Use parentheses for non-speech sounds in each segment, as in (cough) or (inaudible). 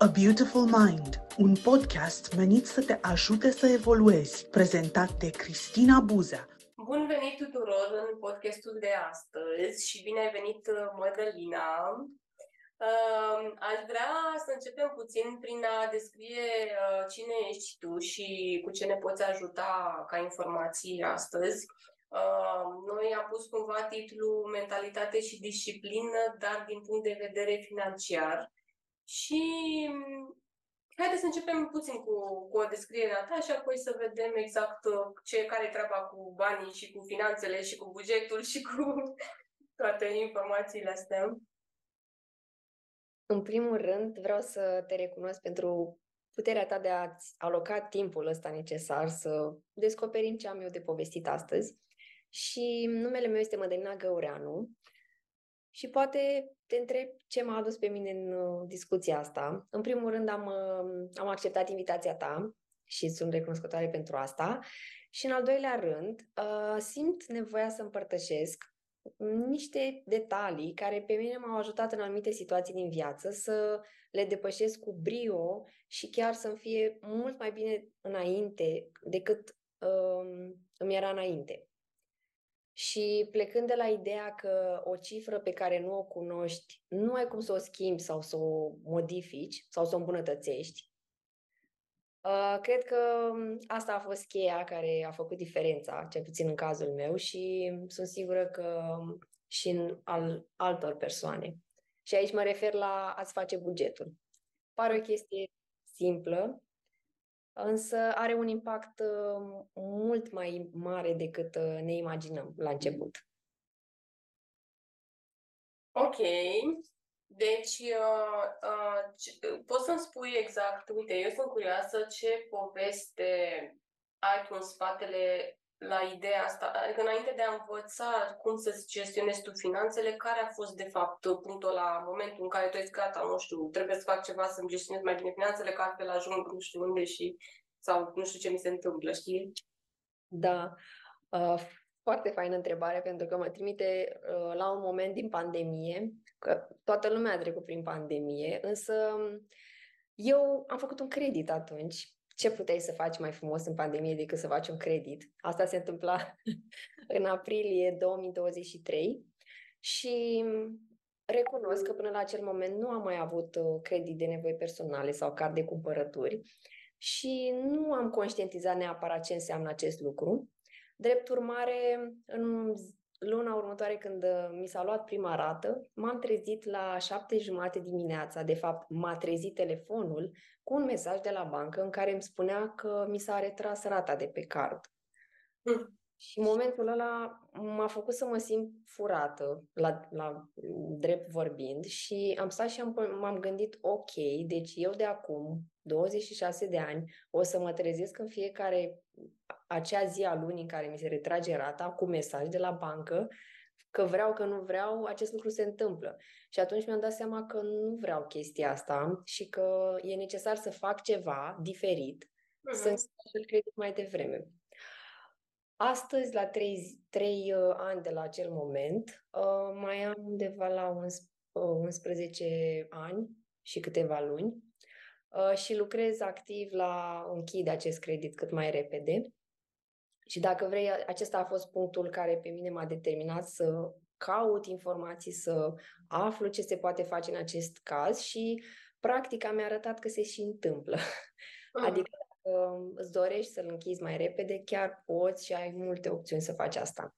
A Beautiful Mind, un podcast menit să te ajute să evoluezi, prezentat de Cristina Buza. Bun venit tuturor în podcastul de astăzi și bine ai venit, Mădălina. Uh, aș vrea să începem puțin prin a descrie uh, cine ești tu și cu ce ne poți ajuta ca informații astăzi. Uh, noi am pus cumva titlul Mentalitate și disciplină, dar din punct de vedere financiar. Și mm, haideți să începem puțin cu, cu o descriere a ta și apoi să vedem exact uh, ce, care e treaba cu banii și cu finanțele și cu bugetul și cu (laughs) toate informațiile astea. În primul rând, vreau să te recunosc pentru puterea ta de a-ți aloca timpul ăsta necesar să descoperim ce am eu de povestit astăzi. Și numele meu este Mădălina Găureanu și poate te întreb ce m-a adus pe mine în uh, discuția asta. În primul rând am, uh, am acceptat invitația ta și sunt recunoscătoare pentru asta. Și în al doilea rând, uh, simt nevoia să împărtășesc niște detalii care pe mine m-au ajutat în anumite situații din viață să le depășesc cu brio și chiar să-mi fie mult mai bine înainte decât um, îmi era înainte. Și plecând de la ideea că o cifră pe care nu o cunoști, nu ai cum să o schimbi sau să o modifici sau să o îmbunătățești, uh, cred că asta a fost cheia care a făcut diferența, cel puțin în cazul meu și sunt sigură că și în al altor persoane. Și aici mă refer la a-ți face bugetul. Pare o chestie simplă, însă are un impact uh, mult mai mare decât uh, ne imaginăm la început. Ok. Deci, uh, uh, poți să-mi spui exact, uite, eu sunt curioasă ce poveste ai tu în spatele la ideea asta, adică înainte de a învăța cum să gestionezi tu finanțele, care a fost de fapt punctul la momentul în care tu ai zis, gata, nu știu, trebuie să fac ceva să-mi gestionez mai bine finanțele, că altfel ajung nu știu unde și sau nu știu ce mi se întâmplă, știi? Da, uh, foarte faină întrebare pentru că mă trimite uh, la un moment din pandemie, că toată lumea a trecut prin pandemie, însă eu am făcut un credit atunci ce puteai să faci mai frumos în pandemie decât să faci un credit? Asta se întâmpla (laughs) în aprilie 2023 și recunosc că până la acel moment nu am mai avut uh, credit de nevoi personale sau card de cumpărături și nu am conștientizat neapărat ce înseamnă acest lucru. Drept urmare, în luna următoare, când uh, mi s-a luat prima rată, m-am trezit la șapte jumate dimineața. De fapt, m-a trezit telefonul cu un mesaj de la bancă în care îmi spunea că mi s-a retras rata de pe card. Mm. Și momentul ăla m-a făcut să mă simt furată, la, la drept vorbind, și am stat și am, m-am gândit, ok, deci eu de acum, 26 de ani, o să mă trezesc în fiecare acea zi a lunii în care mi se retrage rata cu mesaj de la bancă că vreau, că nu vreau, acest lucru se întâmplă. Și atunci mi-am dat seama că nu vreau chestia asta și că e necesar să fac ceva diferit, uh-huh. să-mi credit mai devreme. Astăzi, la trei, trei uh, ani de la acel moment, uh, mai am undeva la 11 uh, ani și câteva luni și lucrez activ la închide acest credit cât mai repede. Și dacă vrei, acesta a fost punctul care pe mine m-a determinat să caut informații, să aflu ce se poate face în acest caz și practica mi-a arătat că se și întâmplă. Uh-huh. Adică dacă îți dorești să-l închizi mai repede, chiar poți și ai multe opțiuni să faci asta.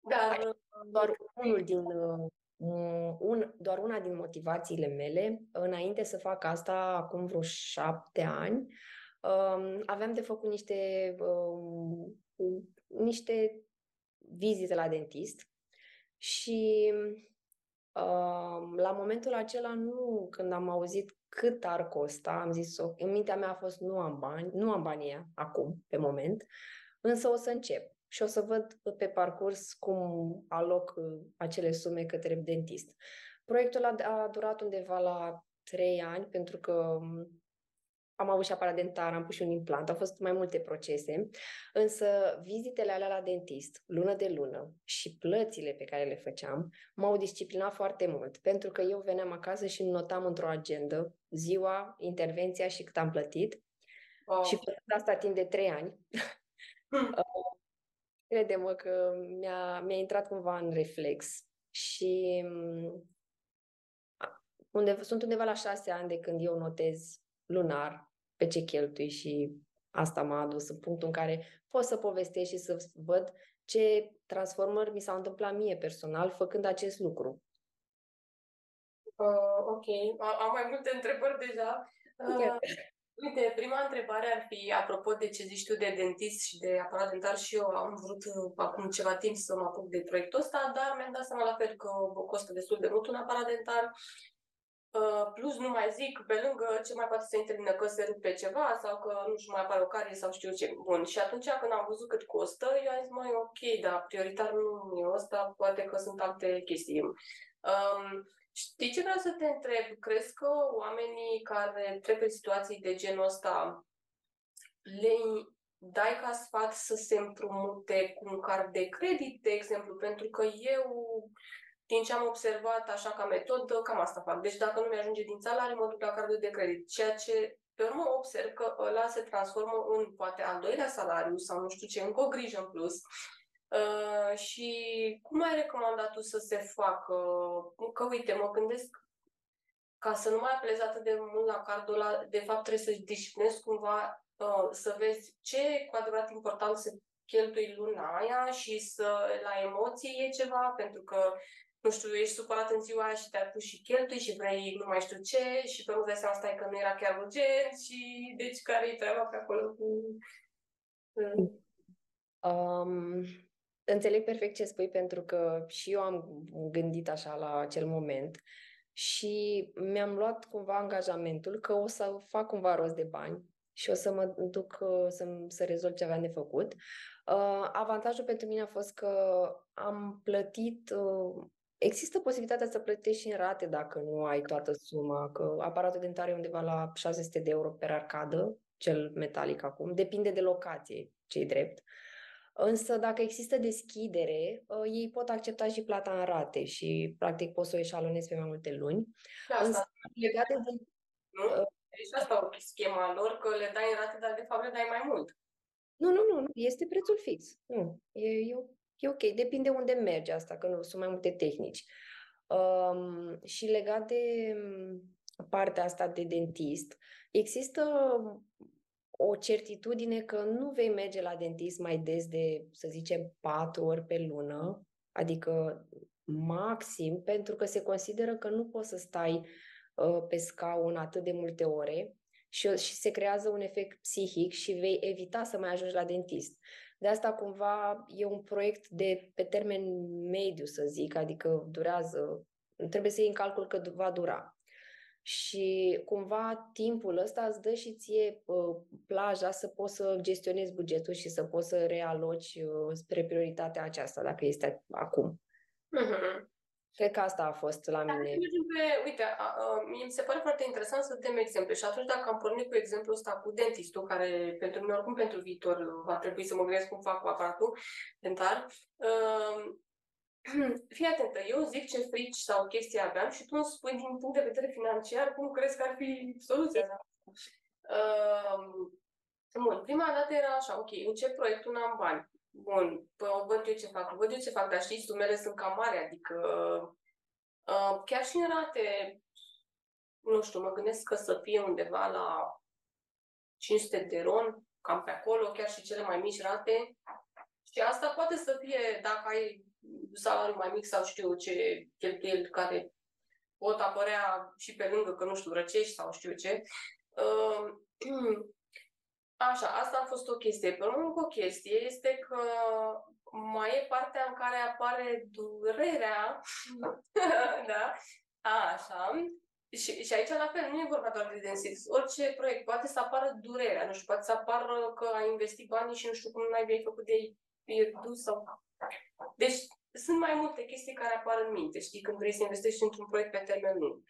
Da. Doar unul din un, doar una din motivațiile mele, înainte să fac asta, acum vreo șapte ani, um, aveam de făcut niște, um, niște vizite la dentist și um, la momentul acela nu, când am auzit cât ar costa, am zis, în mintea mea a fost nu am bani, nu am banii acum, pe moment, însă o să încep și o să văd pe parcurs cum aloc uh, acele sume către dentist. Proiectul a, a durat undeva la trei ani pentru că um, am avut și aparat dentar, am pus și un implant, au fost mai multe procese, însă vizitele alea la dentist, lună de lună, și plățile pe care le făceam, m-au disciplinat foarte mult, pentru că eu veneam acasă și notam într-o agendă ziua, intervenția și cât am plătit. Oh. Și făcând asta timp de trei ani, hmm. (laughs) crede-mă că mi-a, mi-a intrat cumva în reflex. Și mm, unde, sunt undeva la șase ani de când eu notez lunar pe ce cheltui și asta m-a adus în punctul în care pot să povestesc și să văd ce transformări mi s-au întâmplat mie personal făcând acest lucru. Uh, ok, am mai multe întrebări deja. Uh, uite, prima întrebare ar fi, apropo de ce zici tu de dentist și de aparat dentar, și eu am vrut uh, acum ceva timp să mă apuc de proiectul ăsta, dar mi-am dat seama la fel că costă destul de mult un aparat dentar Uh, plus, nu mai zic, pe lângă ce mai poate să intervină, că se rupe ceva sau că nu știu, mai apare o carie sau știu ce. Bun, și atunci când am văzut cât costă, eu am zis, mai ok, dar prioritar nu e ăsta, poate că sunt alte chestii. Um, știi ce vreau să te întreb? Crezi că oamenii care trec pe situații de genul ăsta le dai ca sfat să se împrumute cu un card de credit, de exemplu? Pentru că eu din ce am observat așa ca metodă, cam asta fac. Deci dacă nu mi-ajunge din salariu, mă duc la cardul de credit. Ceea ce pe urmă observ că ăla se transformă în poate al doilea salariu sau nu știu ce, încă o grijă în plus. Uh, și cum ai recomandat tu să se facă? Că uite, mă gândesc ca să nu mai apelezi atât de mult la cardul ăla, de fapt trebuie să-și disciplinezi cumva uh, să vezi ce e cu adevărat important să cheltui luna aia și să la emoții e ceva, pentru că nu știu, ești supărat în ziua și te-ai pus și cheltui și vrei nu mai știu ce și pe urmă dai seama stai că nu era chiar urgent și deci care e treaba pe acolo cu... Um, înțeleg perfect ce spui pentru că și eu am gândit așa la acel moment și mi-am luat cumva angajamentul că o să fac cumva rost de bani și o să mă duc uh, să, să rezolv ce aveam de făcut. Uh, avantajul pentru mine a fost că am plătit uh, Există posibilitatea să plătești și în rate dacă nu ai toată suma, că aparatul dentar e undeva la 600 de euro per arcadă, cel metalic acum, depinde de locație, ce drept. Însă dacă există deschidere, ă, ei pot accepta și plata în rate și practic poți să o eșalonezi pe mai multe luni. Da, Însă, asta legat de... Nu? Deci asta o schema lor, că le dai în rate, dar de fapt le dai mai mult. Nu, nu, nu, este prețul fix. Nu, e, e o E ok, depinde unde merge asta, că nu sunt mai multe tehnici. Um, și legat de mm, partea asta de dentist, există o certitudine că nu vei merge la dentist mai des de, să zicem, patru ori pe lună, adică maxim, pentru că se consideră că nu poți să stai uh, pe scaun atât de multe ore și, și se creează un efect psihic și vei evita să mai ajungi la dentist. De asta cumva e un proiect de pe termen mediu, să zic, adică durează, trebuie să iei în calcul că va dura. Și cumva timpul ăsta îți dă și ție uh, plaja să poți să gestionezi bugetul și să poți să realoci uh, spre prioritatea aceasta, dacă este acum. Uh-huh. Cred că asta a fost la mine. Pe, uite, a, a, mie mi se pare foarte interesant să dăm exemple și atunci dacă am pornit cu exemplul ăsta cu dentistul, care pentru mine oricum pentru viitor va trebui să mă gândesc cum fac cu aparatul dentar, uh, (clears throat) fii atentă, eu zic ce frici sau chestii aveam și tu îmi spui din punct de vedere financiar cum crezi că ar fi soluția. Uh, bun, prima dată era așa, ok, încep proiectul, n-am bani. Bun, păi văd eu ce fac, văd eu ce fac, dar știți, sumele sunt cam mari, adică uh, chiar și în rate, nu știu, mă gândesc că să fie undeva la 500 de ron, cam pe acolo, chiar și cele mai mici rate. Și asta poate să fie dacă ai salariu mai mic sau știu ce cheltuieli care pot apărea și pe lângă, că nu știu, răcești sau știu ce. Uh, (clears throat) Așa, asta a fost o chestie. Pe urmă, o chestie este că mai e partea în care apare durerea, (laughs) da? A, așa. Și, și aici, la fel, nu e vorba doar de density. Orice proiect poate să apară durerea, nu știu, poate să apară că ai investit banii și nu știu cum n-ai vei făcut de ei pierdut sau... Deci, sunt mai multe chestii care apar în minte, știi, când vrei să investești într-un proiect pe termen lung.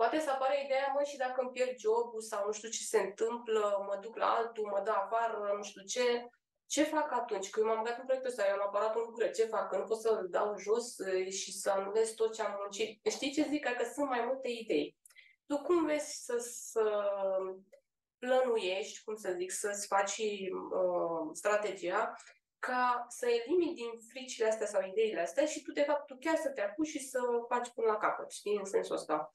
Poate să apară ideea, mă, și dacă îmi pierd jobul sau nu știu ce se întâmplă, mă duc la altul, mă dă afară, nu știu ce, ce fac atunci? Când m-am băgat în proiectul ăsta, eu am aparat în gură, ce fac? Că nu pot să-l dau jos și să anulez tot ce am muncit. Știi ce zic? Că sunt mai multe idei. Tu cum vezi să, să plănuiești, cum să zic, să-ți faci uh, strategia ca să elimini din fricile astea sau ideile astea și tu, de fapt, tu chiar să te apuci și să faci până la capăt, știi, în sensul ăsta.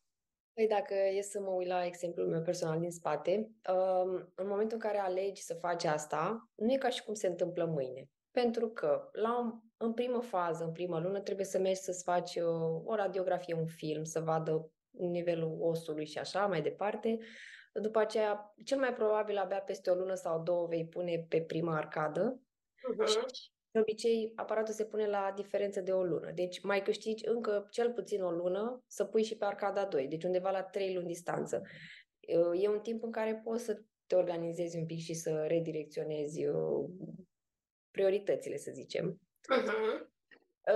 Păi dacă e să mă uit la exemplul meu personal din spate, um, în momentul în care alegi să faci asta, nu e ca și cum se întâmplă mâine. Pentru că la, în primă fază, în prima lună, trebuie să mergi să-ți faci o, uh, o radiografie, un film, să vadă nivelul osului și așa mai departe. După aceea, cel mai probabil abia peste o lună sau două vei pune pe prima arcadă uh-huh. și de obicei aparatul se pune la diferență de o lună. Deci mai câștigi încă cel puțin o lună să pui și pe arcada 2, deci undeva la 3 luni distanță. E un timp în care poți să te organizezi un pic și să redirecționezi uh, prioritățile, să zicem. Uh-huh.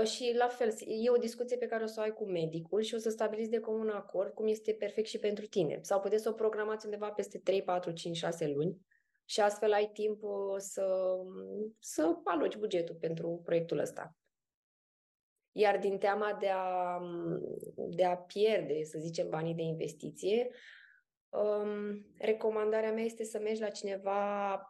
Și la fel, e o discuție pe care o să o ai cu medicul și o să stabiliți de comun acord cum este perfect și pentru tine. Sau puteți să o programați undeva peste 3, 4, 5, 6 luni și astfel ai timp să, să aloci bugetul pentru proiectul ăsta. Iar din teama de a, de a pierde, să zicem, banii de investiție, um, recomandarea mea este să mergi la cineva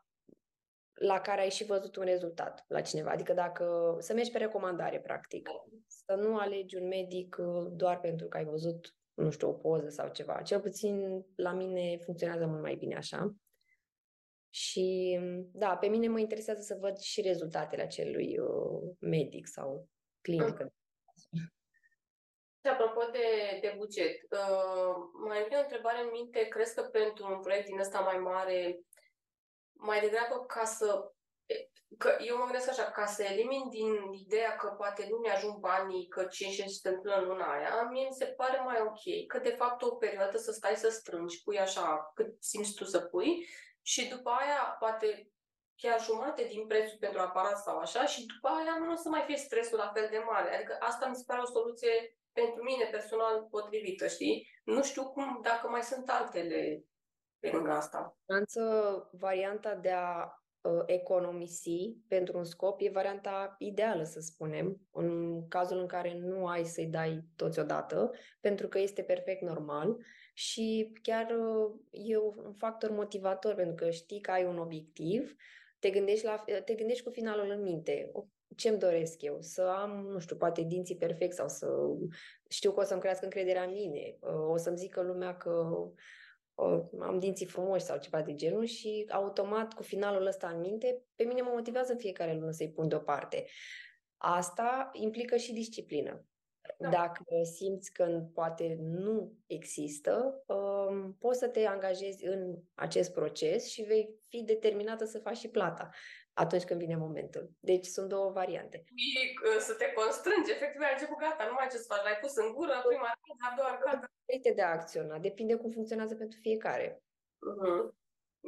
la care ai și văzut un rezultat la cineva. Adică dacă să mergi pe recomandare, practic. Să nu alegi un medic uh, doar pentru că ai văzut, nu știu, o poză sau ceva. Cel puțin la mine funcționează mult mai bine așa. Și da, pe mine mă interesează să văd și rezultatele acelui uh, medic sau clinică. Și apropo de, de buget, uh, mai vine o întrebare în minte. Crezi că pentru un proiect din ăsta mai mare, mai degrabă ca să că eu mă gândesc așa, ca să elimin din ideea că poate nu mi-ajung banii, că ce și se întâmplă în luna aia, mie mi se pare mai ok că de fapt o perioadă să stai să strângi, pui așa cât simți tu să pui și după aia poate chiar jumate din prețul pentru aparat sau așa și după aia nu o să mai fie stresul la fel de mare. Adică asta mi se pare o soluție pentru mine personal potrivită, știi? Nu știu cum, dacă mai sunt altele pe lângă asta. Varianta de a uh, economisi pentru un scop e varianta ideală, să spunem, în cazul în care nu ai să-i dai toți odată, pentru că este perfect normal și chiar uh, e un factor motivator pentru că știi că ai un obiectiv, te gândești, la, te gândești cu finalul în minte. Ce-mi doresc eu? Să am, nu știu, poate dinții perfect sau să știu că o să-mi crească încrederea în mine. Uh, o să-mi zică lumea că uh, am dinții frumoși sau ceva de genul și automat cu finalul ăsta în minte, pe mine mă motivează fiecare lună să-i pun deoparte. Asta implică și disciplină. Da. Dacă simți că poate nu există, um, poți să te angajezi în acest proces și vei fi determinată să faci și plata atunci când vine momentul. Deci sunt două variante. E, să te constrângi, efectiv ai început gata, nu mai ce să faci, l-ai pus în gură, prima dată, a doua dată. Este de a acționa, depinde cum funcționează pentru fiecare. Uh-huh.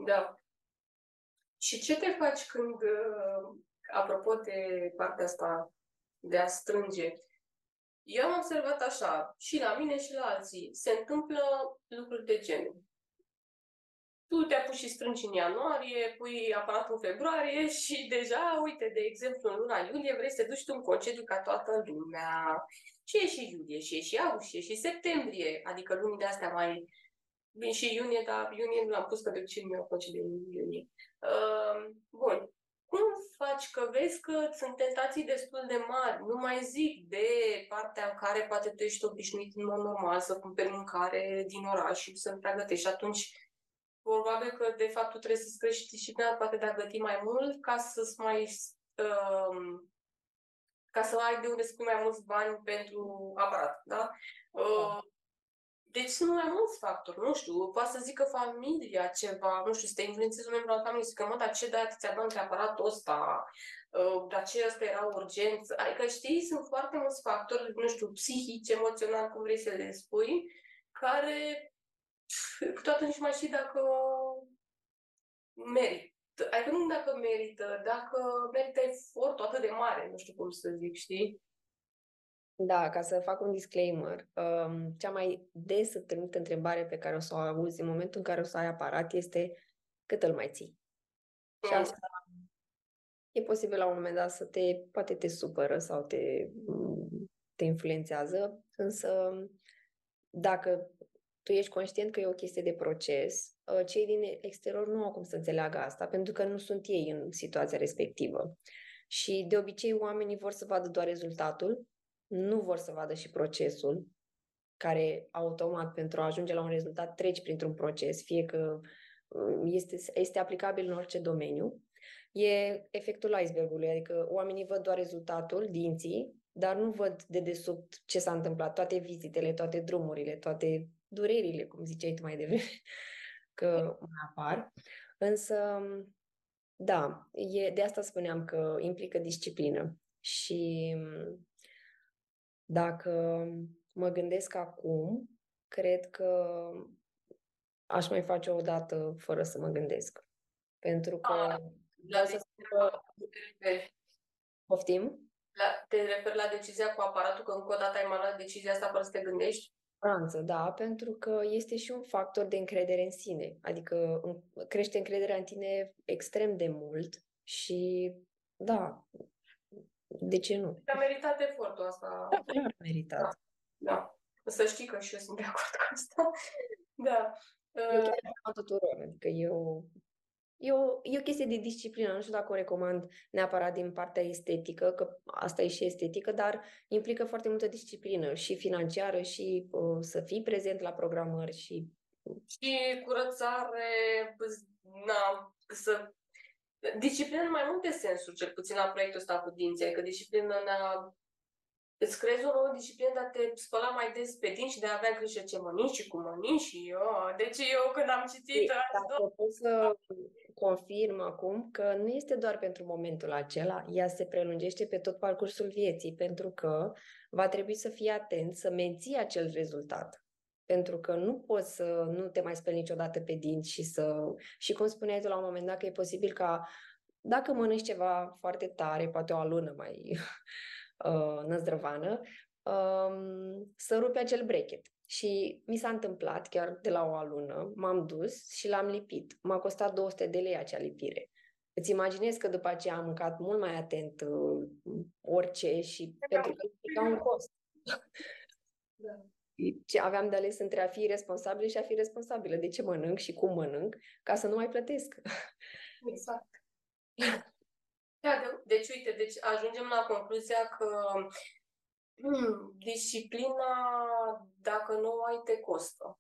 Da. Și ce te faci când, uh, apropo de partea asta de a strânge, eu am observat așa, și la mine și la alții, se întâmplă lucruri de genul. Tu te pus și strângi în ianuarie, pui aparatul în februarie (laughs) și deja, uite, de exemplu, în luna iulie vrei să te duci tu în concediu ca toată lumea. Și e și iulie, și e și august, și e și septembrie, adică lunile astea mai... Bine, și iunie, dar iunie nu l-am pus, că de obicei nu mi-au concediu în iunie. Uh, bun cum faci că vezi că sunt tentații destul de mari? Nu mai zic de partea în care poate tu ești obișnuit în mod normal să cumperi mâncare din oraș și să-mi pregătești. Și atunci, probabil că de fapt tu trebuie să-ți crești disciplina poate de a găti mai mult ca să-ți mai uh, ca să ai de unde să pui mai mulți bani pentru aparat, da? Uh, deci sunt mai mulți factori, nu știu, poate să zică familia ceva, nu știu, să te influențezi un membru al familiei, să zică, mă, dar ce dai atâția bani pe aparatul ăsta, uh, dar ce ăsta era urgență, adică știi, sunt foarte mulți factori, nu știu, psihici, emoțional, cum vrei să le spui, care câteodată nici mai știi dacă merită. Adică nu dacă merită, dacă merită efortul atât de mare, nu știu cum să zic, știi? Da, ca să fac un disclaimer, um, cea mai des întâlnită întrebare pe care o să o auzi în momentul în care o să ai aparat este cât îl mai ții? Și Mm. asta e posibil la un moment dat să te, poate te supără sau te, te influențează, însă dacă tu ești conștient că e o chestie de proces, uh, cei din exterior nu au cum să înțeleagă asta, pentru că nu sunt ei în situația respectivă. Și de obicei oamenii vor să vadă doar rezultatul, nu vor să vadă și procesul, care automat pentru a ajunge la un rezultat treci printr-un proces, fie că uh, este, este aplicabil în orice domeniu. E efectul icebergului, adică oamenii văd doar rezultatul, dinții, dar nu văd de desubt ce s-a întâmplat, toate vizitele, toate drumurile, toate durerile, cum ziceai tu mai devreme, (laughs) că mai apar. Însă, da, e, de asta spuneam că implică disciplină. Și dacă mă gândesc acum, cred că aș mai face o dată fără să mă gândesc. Pentru că... La să Poftim? La, te referi la decizia cu aparatul, că încă o dată ai mai luat decizia asta fără să te gândești? Franță, da, pentru că este și un factor de încredere în sine. Adică crește încrederea în tine extrem de mult și, da, de ce nu? A meritat efortul asta. Da, clar meritat. Da, da. Să știi că și eu sunt de acord cu asta. (laughs) da. Eu chiar uh, tuturor, adică eu E o, e o chestie de disciplină. Nu știu dacă o recomand neapărat din partea estetică, că asta e și estetică, dar implică foarte multă disciplină și financiară și uh, să fii prezent la programări și... Și curățare, na, să... Disciplină în mai multe sensuri, cel puțin la proiectul ăsta cu dinții, adică disciplină ne îți creezi o nouă disciplină de a te spăla mai des pe dinți și de a avea grijă ce mănânci și cum mănânci și eu. Deci eu când am citit... Dacă pot să confirm acum că nu este doar pentru momentul acela, ea se prelungește pe tot parcursul vieții, pentru că va trebui să fii atent să menții acel rezultat. Pentru că nu poți să nu te mai speli niciodată pe dinți și să... Și cum spuneai tu la un moment dat că e posibil ca dacă mănânci ceva foarte tare, poate o alună mai (laughs) uh, năzdrăvană, um, să rupe acel bracket. Și mi s-a întâmplat chiar de la o alună, m-am dus și l-am lipit. M-a costat 200 de lei acea lipire. Îți imaginezi că după aceea am mâncat mult mai atent uh, orice și da, pentru că ca un cost. (laughs) Da. Ce aveam de ales între a fi responsabilă și a fi responsabilă. De ce mănânc și cum mănânc, ca să nu mai plătesc. Exact. Da, de, deci, uite, deci ajungem la concluzia că hmm, disciplina, dacă nu o ai, te costă.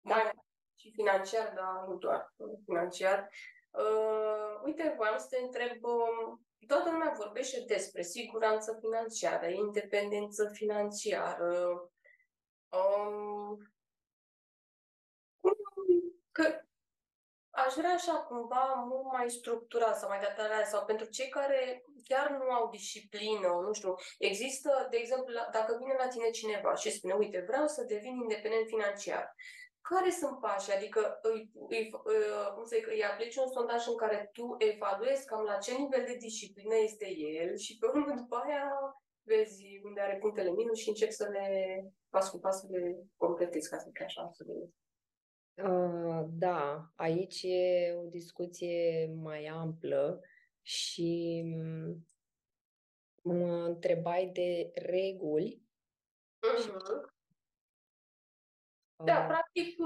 Da. Mai și financiar, dar nu doar financiar. Uh, uite, voiam să te întreb, um, toată lumea vorbește despre siguranță financiară, independență financiară. Um, că aș vrea așa cumva mult mai structurat sau mai detaliat sau pentru cei care chiar nu au disciplină, nu știu, există, de exemplu, dacă vine la tine cineva și spune, uite, vreau să devin independent financiar, care sunt pașii? Adică îi, îi, cum să zic, îi aplici un sondaj în care tu evaluezi cam la ce nivel de disciplină este el și pe urmă după aia vezi unde are punctele minus și începi să le pas cu pas să le completezi, ca să zic așa, să le Uh, da, aici e o discuție mai amplă și mă întrebai de reguli. Uh-huh. Da, uh. practic,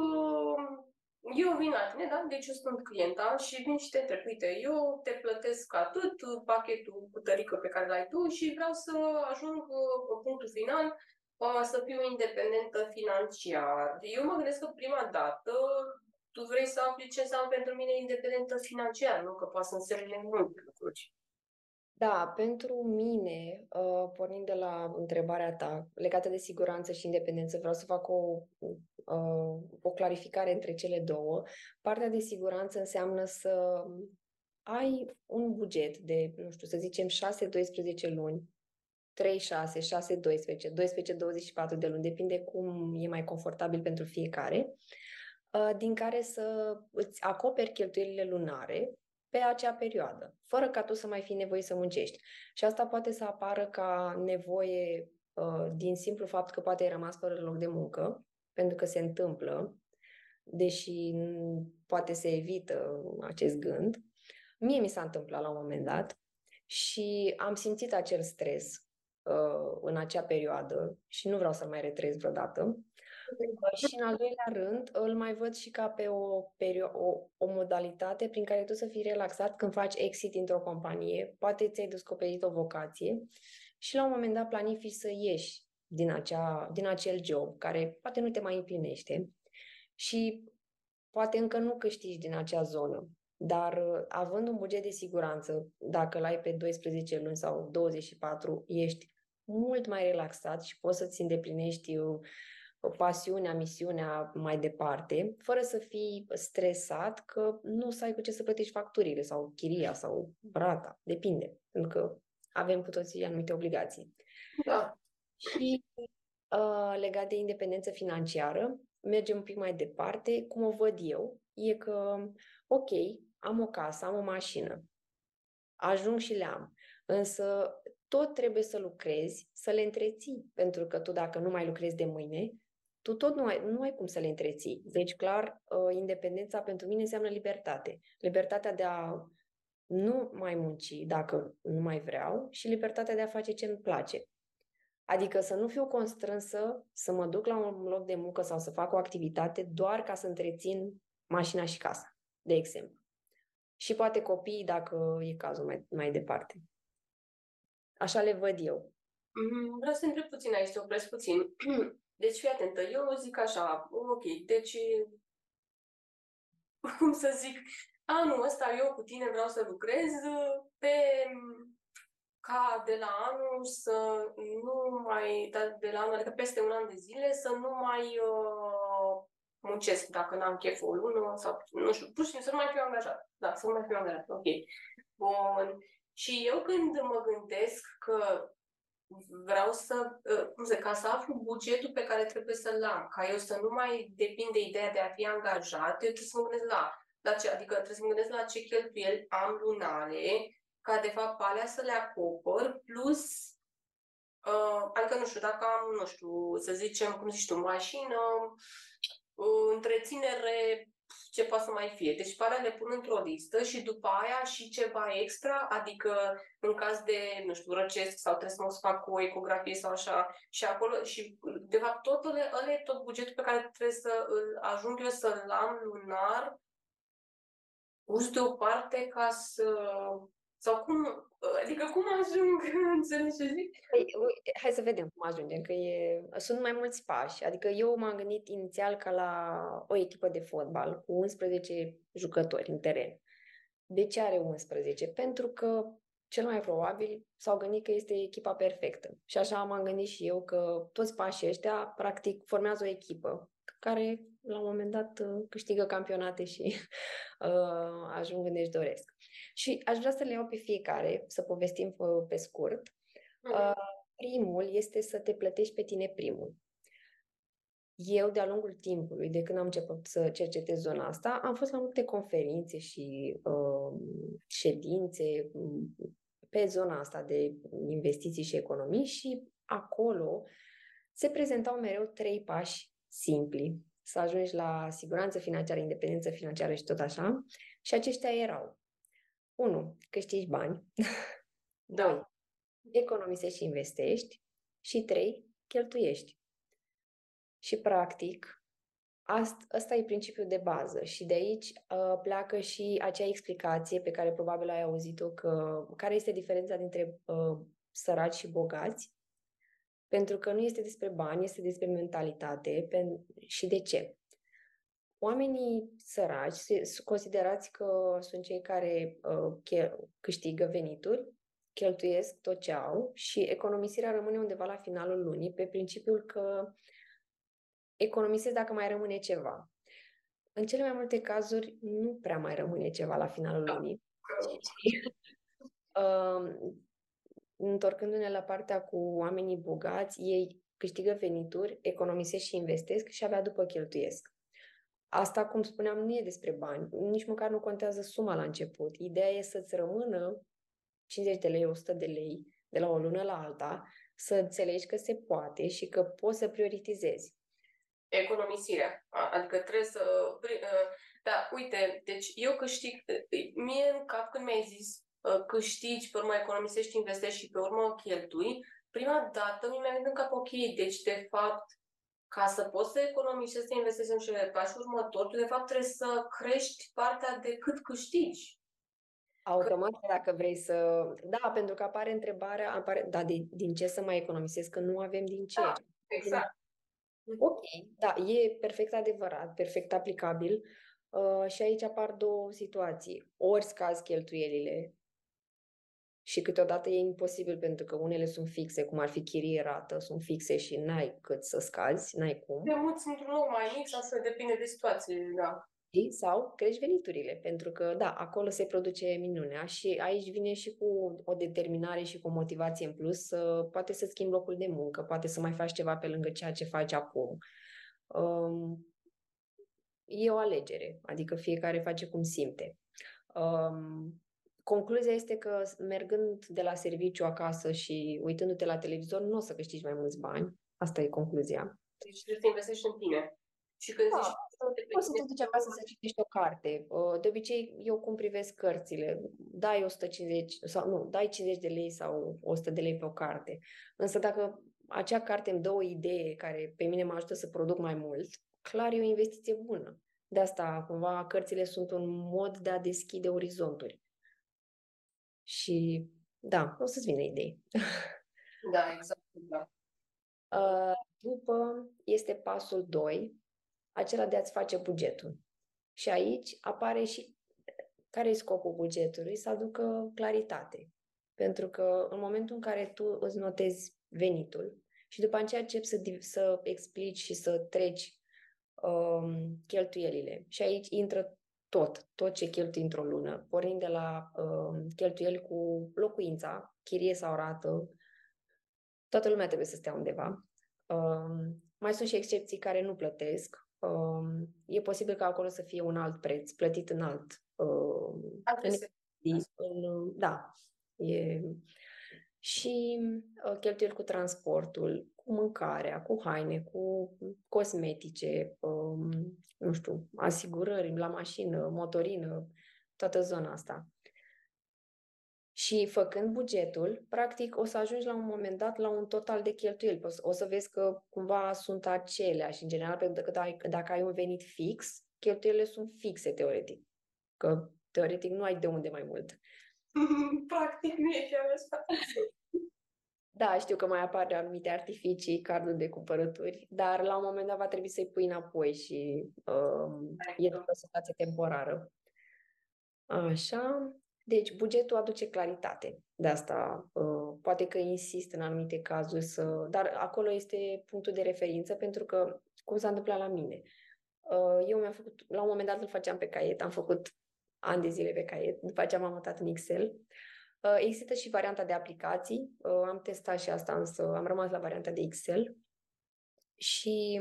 eu vin la tine, da? Deci eu sunt clienta și vin și te întreb, uite, eu te plătesc atât, pachetul cu tărică pe care l-ai tu și vreau să ajung în punctul final să fiu independentă financiar. Eu mă gândesc că prima dată tu vrei să afli ce înseamnă pentru mine independentă financiar, nu că poate să însemne multe lucruri. Da, pentru mine, uh, pornind de la întrebarea ta legată de siguranță și independență, vreau să fac o, uh, o clarificare între cele două. Partea de siguranță înseamnă să ai un buget de, nu știu, să zicem 6-12 luni 3, 6, 6, 12, 12, 24 de luni, depinde cum e mai confortabil pentru fiecare, uh, din care să îți acoperi cheltuielile lunare pe acea perioadă, fără ca tu să mai fii nevoie să muncești. Și asta poate să apară ca nevoie uh, din simplu fapt că poate ai rămas fără loc de muncă, pentru că se întâmplă, deși poate se evită acest gând. Mie mi s-a întâmplat la un moment dat și am simțit acel stres uh, în acea perioadă și nu vreau să mai retrez vreodată. Și în al doilea rând, îl mai văd și ca pe o, perio- o, o modalitate prin care tu să fii relaxat când faci exit într-o companie, poate ți-ai descoperit o vocație și la un moment dat planifici să ieși din, acea, din acel job care poate nu te mai împlinește și poate încă nu câștigi din acea zonă. Dar având un buget de siguranță, dacă l ai pe 12 luni sau 24, ești mult mai relaxat și poți să-ți îndeplinești uh, pasiunea, misiunea mai departe, fără să fii stresat că nu să ai cu ce să plătești facturile sau chiria sau rata, depinde, pentru că avem cu toții anumite obligații. Da. Și uh, legat de independență financiară, mergem un pic mai departe. Cum o văd eu, e că, ok, am o casă, am o mașină, ajung și le am, însă tot trebuie să lucrezi, să le întreții, pentru că tu dacă nu mai lucrezi de mâine, tu tot nu ai, nu ai cum să le întreții. Deci, clar, uh, independența pentru mine înseamnă libertate. Libertatea de a nu mai munci dacă nu mai vreau și libertatea de a face ce îmi place. Adică să nu fiu constrânsă să mă duc la un loc de muncă sau să fac o activitate doar ca să întrețin mașina și casa, de exemplu. Și poate copiii, dacă e cazul mai, mai departe. Așa le văd eu. Mm, vreau să întreb puțin aici, să opresc puțin. (clears throat) Deci, fii atentă, eu zic așa, ok, deci, (laughs) cum să zic, anul ăsta eu cu tine vreau să lucrez pe ca de la anul să nu mai, da, de la anul, adică peste un an de zile, să nu mai uh, muncesc dacă n-am chef o lună sau, nu știu, pur și simplu să nu mai fiu angajat. Da, să nu mai fiu angajat, ok. Bun. Și eu când mă gândesc că vreau să, ă, cum zic, ca să aflu bugetul pe care trebuie să-l am, ca eu să nu mai depind de ideea de a fi angajat, eu trebuie să mă gândesc la, la ce, adică trebuie să mă gândesc la ce cheltuieli am lunare, ca de fapt alea să le acopăr, plus, uh, adică nu știu, dacă am, nu știu, să zicem, cum zici tu, mașină, uh, întreținere ce poate să mai fie. Deci pe alea le pun într-o listă și după aia și ceva extra, adică în caz de, nu știu, răcesc sau trebuie să mă fac o ecografie sau așa și acolo și de fapt tot ăla, ăla e tot bugetul pe care trebuie să îl ajung eu să-l am lunar pus deoparte ca să sau cum, adică cum ajung, (laughs) înțelegi ce zic? Păi, hai să vedem cum ajungem, că e, sunt mai mulți pași. Adică eu m-am gândit inițial ca la o echipă de fotbal cu 11 jucători în teren. De ce are 11? Pentru că cel mai probabil s-au gândit că este echipa perfectă. Și așa m-am gândit și eu că toți pașii ăștia, practic, formează o echipă care, la un moment dat, câștigă campionate și (laughs) uh, ajung unde își doresc. Și aș vrea să le iau pe fiecare, să povestim uh, pe scurt. Uh, primul este să te plătești pe tine primul. Eu, de-a lungul timpului, de când am început să cercetez zona asta, am fost la multe conferințe și uh, ședințe mm, pe zona asta de investiții și economii și acolo se prezentau mereu trei pași simpli. Să ajungi la siguranță financiară, independență financiară și tot așa. Și aceștia erau 1. Câștigi bani. (laughs) 2. Economisești și investești. Și 3. Cheltuiești. Și practic, asta, asta e principiul de bază și de aici uh, pleacă și acea explicație pe care probabil ai auzit-o că care este diferența dintre uh, săraci și bogați. Pentru că nu este despre bani, este despre mentalitate. Pen- și de ce? Oamenii săraci, considerați că sunt cei care uh, câștigă venituri, cheltuiesc tot ce au și economisirea rămâne undeva la finalul lunii pe principiul că economisesc dacă mai rămâne ceva. În cele mai multe cazuri nu prea mai rămâne ceva la finalul da. lunii. uh, (laughs) întorcându-ne la partea cu oamenii bogați, ei câștigă venituri, economisesc și investesc și abia după cheltuiesc. Asta, cum spuneam, nu e despre bani. Nici măcar nu contează suma la început. Ideea e să-ți rămână 50 de lei, 100 de lei de la o lună la alta, să înțelegi că se poate și că poți să prioritizezi. Economisirea. Adică trebuie să... Ă, da, uite, deci eu câștig... Mie în cap când mi-ai zis ă, câștigi, pe urmă economisești, investești și pe urmă cheltui, prima dată mi-a venit în cap, ok, deci de fapt ca să poți să economisești, să investezi în cele pași următor, tu de fapt trebuie să crești partea de cât câștigi. Automat, dacă vrei să... Da, pentru că apare întrebarea, apare, da, de, din ce să mai economisesc, că nu avem din ce. Da, exact. Ok, da, e perfect adevărat, perfect aplicabil. Uh, și aici apar două situații. Ori scazi cheltuielile și câteodată e imposibil pentru că unele sunt fixe, cum ar fi chirie rată, sunt fixe și n-ai cât să scazi, n-ai cum. Te muți într-un loc mai mic sau să depinde de situație, da. Sau crești veniturile, pentru că, da, acolo se produce minunea și aici vine și cu o determinare și cu o motivație în plus, uh, poate să schimbi locul de muncă, poate să mai faci ceva pe lângă ceea ce faci acum. Um, e o alegere, adică fiecare face cum simte. Um, Concluzia este că mergând de la serviciu acasă și uitându-te la televizor, nu o să câștigi mai mulți bani. Asta e concluzia. Deci trebuie să investești în tine. Și când da, zici... Poți să te duci acasă să citești o carte. De obicei, eu cum privesc cărțile, dai 150 sau nu, dai 50 de lei sau 100 de lei pe o carte. Însă dacă acea carte îmi dă o idee care pe mine mă ajută să produc mai mult, clar e o investiție bună. De asta, cumva, cărțile sunt un mod de a deschide orizonturi. Și da, o să-ți vină idei. Da, exact. Da. (laughs) Uh, după este pasul 2, acela de a-ți face bugetul. Și aici apare și care e scopul bugetului? Să aducă claritate. Pentru că în momentul în care tu îți notezi venitul și după aceea începi să, să explici și să treci um, cheltuielile. Și aici intră tot, tot ce cheltui într-o lună, pornind de la uh, cheltuieli cu locuința, chirie sau rată, toată lumea trebuie să stea undeva. Uh, mai sunt și excepții care nu plătesc. Uh, e posibil ca acolo să fie un alt preț, plătit în alt. Uh, în, în, da. E, și uh, cheltuieli cu transportul, cu mâncarea, cu haine, cu cosmetice, um, nu știu, asigurări la mașină, motorină, toată zona asta. Și făcând bugetul, practic o să ajungi la un moment dat la un total de cheltuieli. O să vezi că cumva sunt aceleași. În general, pentru că dacă, dacă ai un venit fix, cheltuielile sunt fixe teoretic. Că teoretic nu ai de unde mai mult. (laughs) Practic nu e chiar asta. Da, știu că mai apar anumite artificii, cardul de cumpărături, dar la un moment dat va trebui să-i pui înapoi și um, e doar o situație temporară. Așa. Deci, bugetul aduce claritate. De asta, uh, poate că insist în anumite cazuri să... Dar acolo este punctul de referință pentru că, cum s-a întâmplat la mine, uh, eu mi-am făcut, la un moment dat îl făceam pe caiet, am făcut ani de zile pe caiet, după aceea m-am mutat în Excel Uh, există și varianta de aplicații. Uh, am testat și asta, însă am rămas la varianta de Excel. Și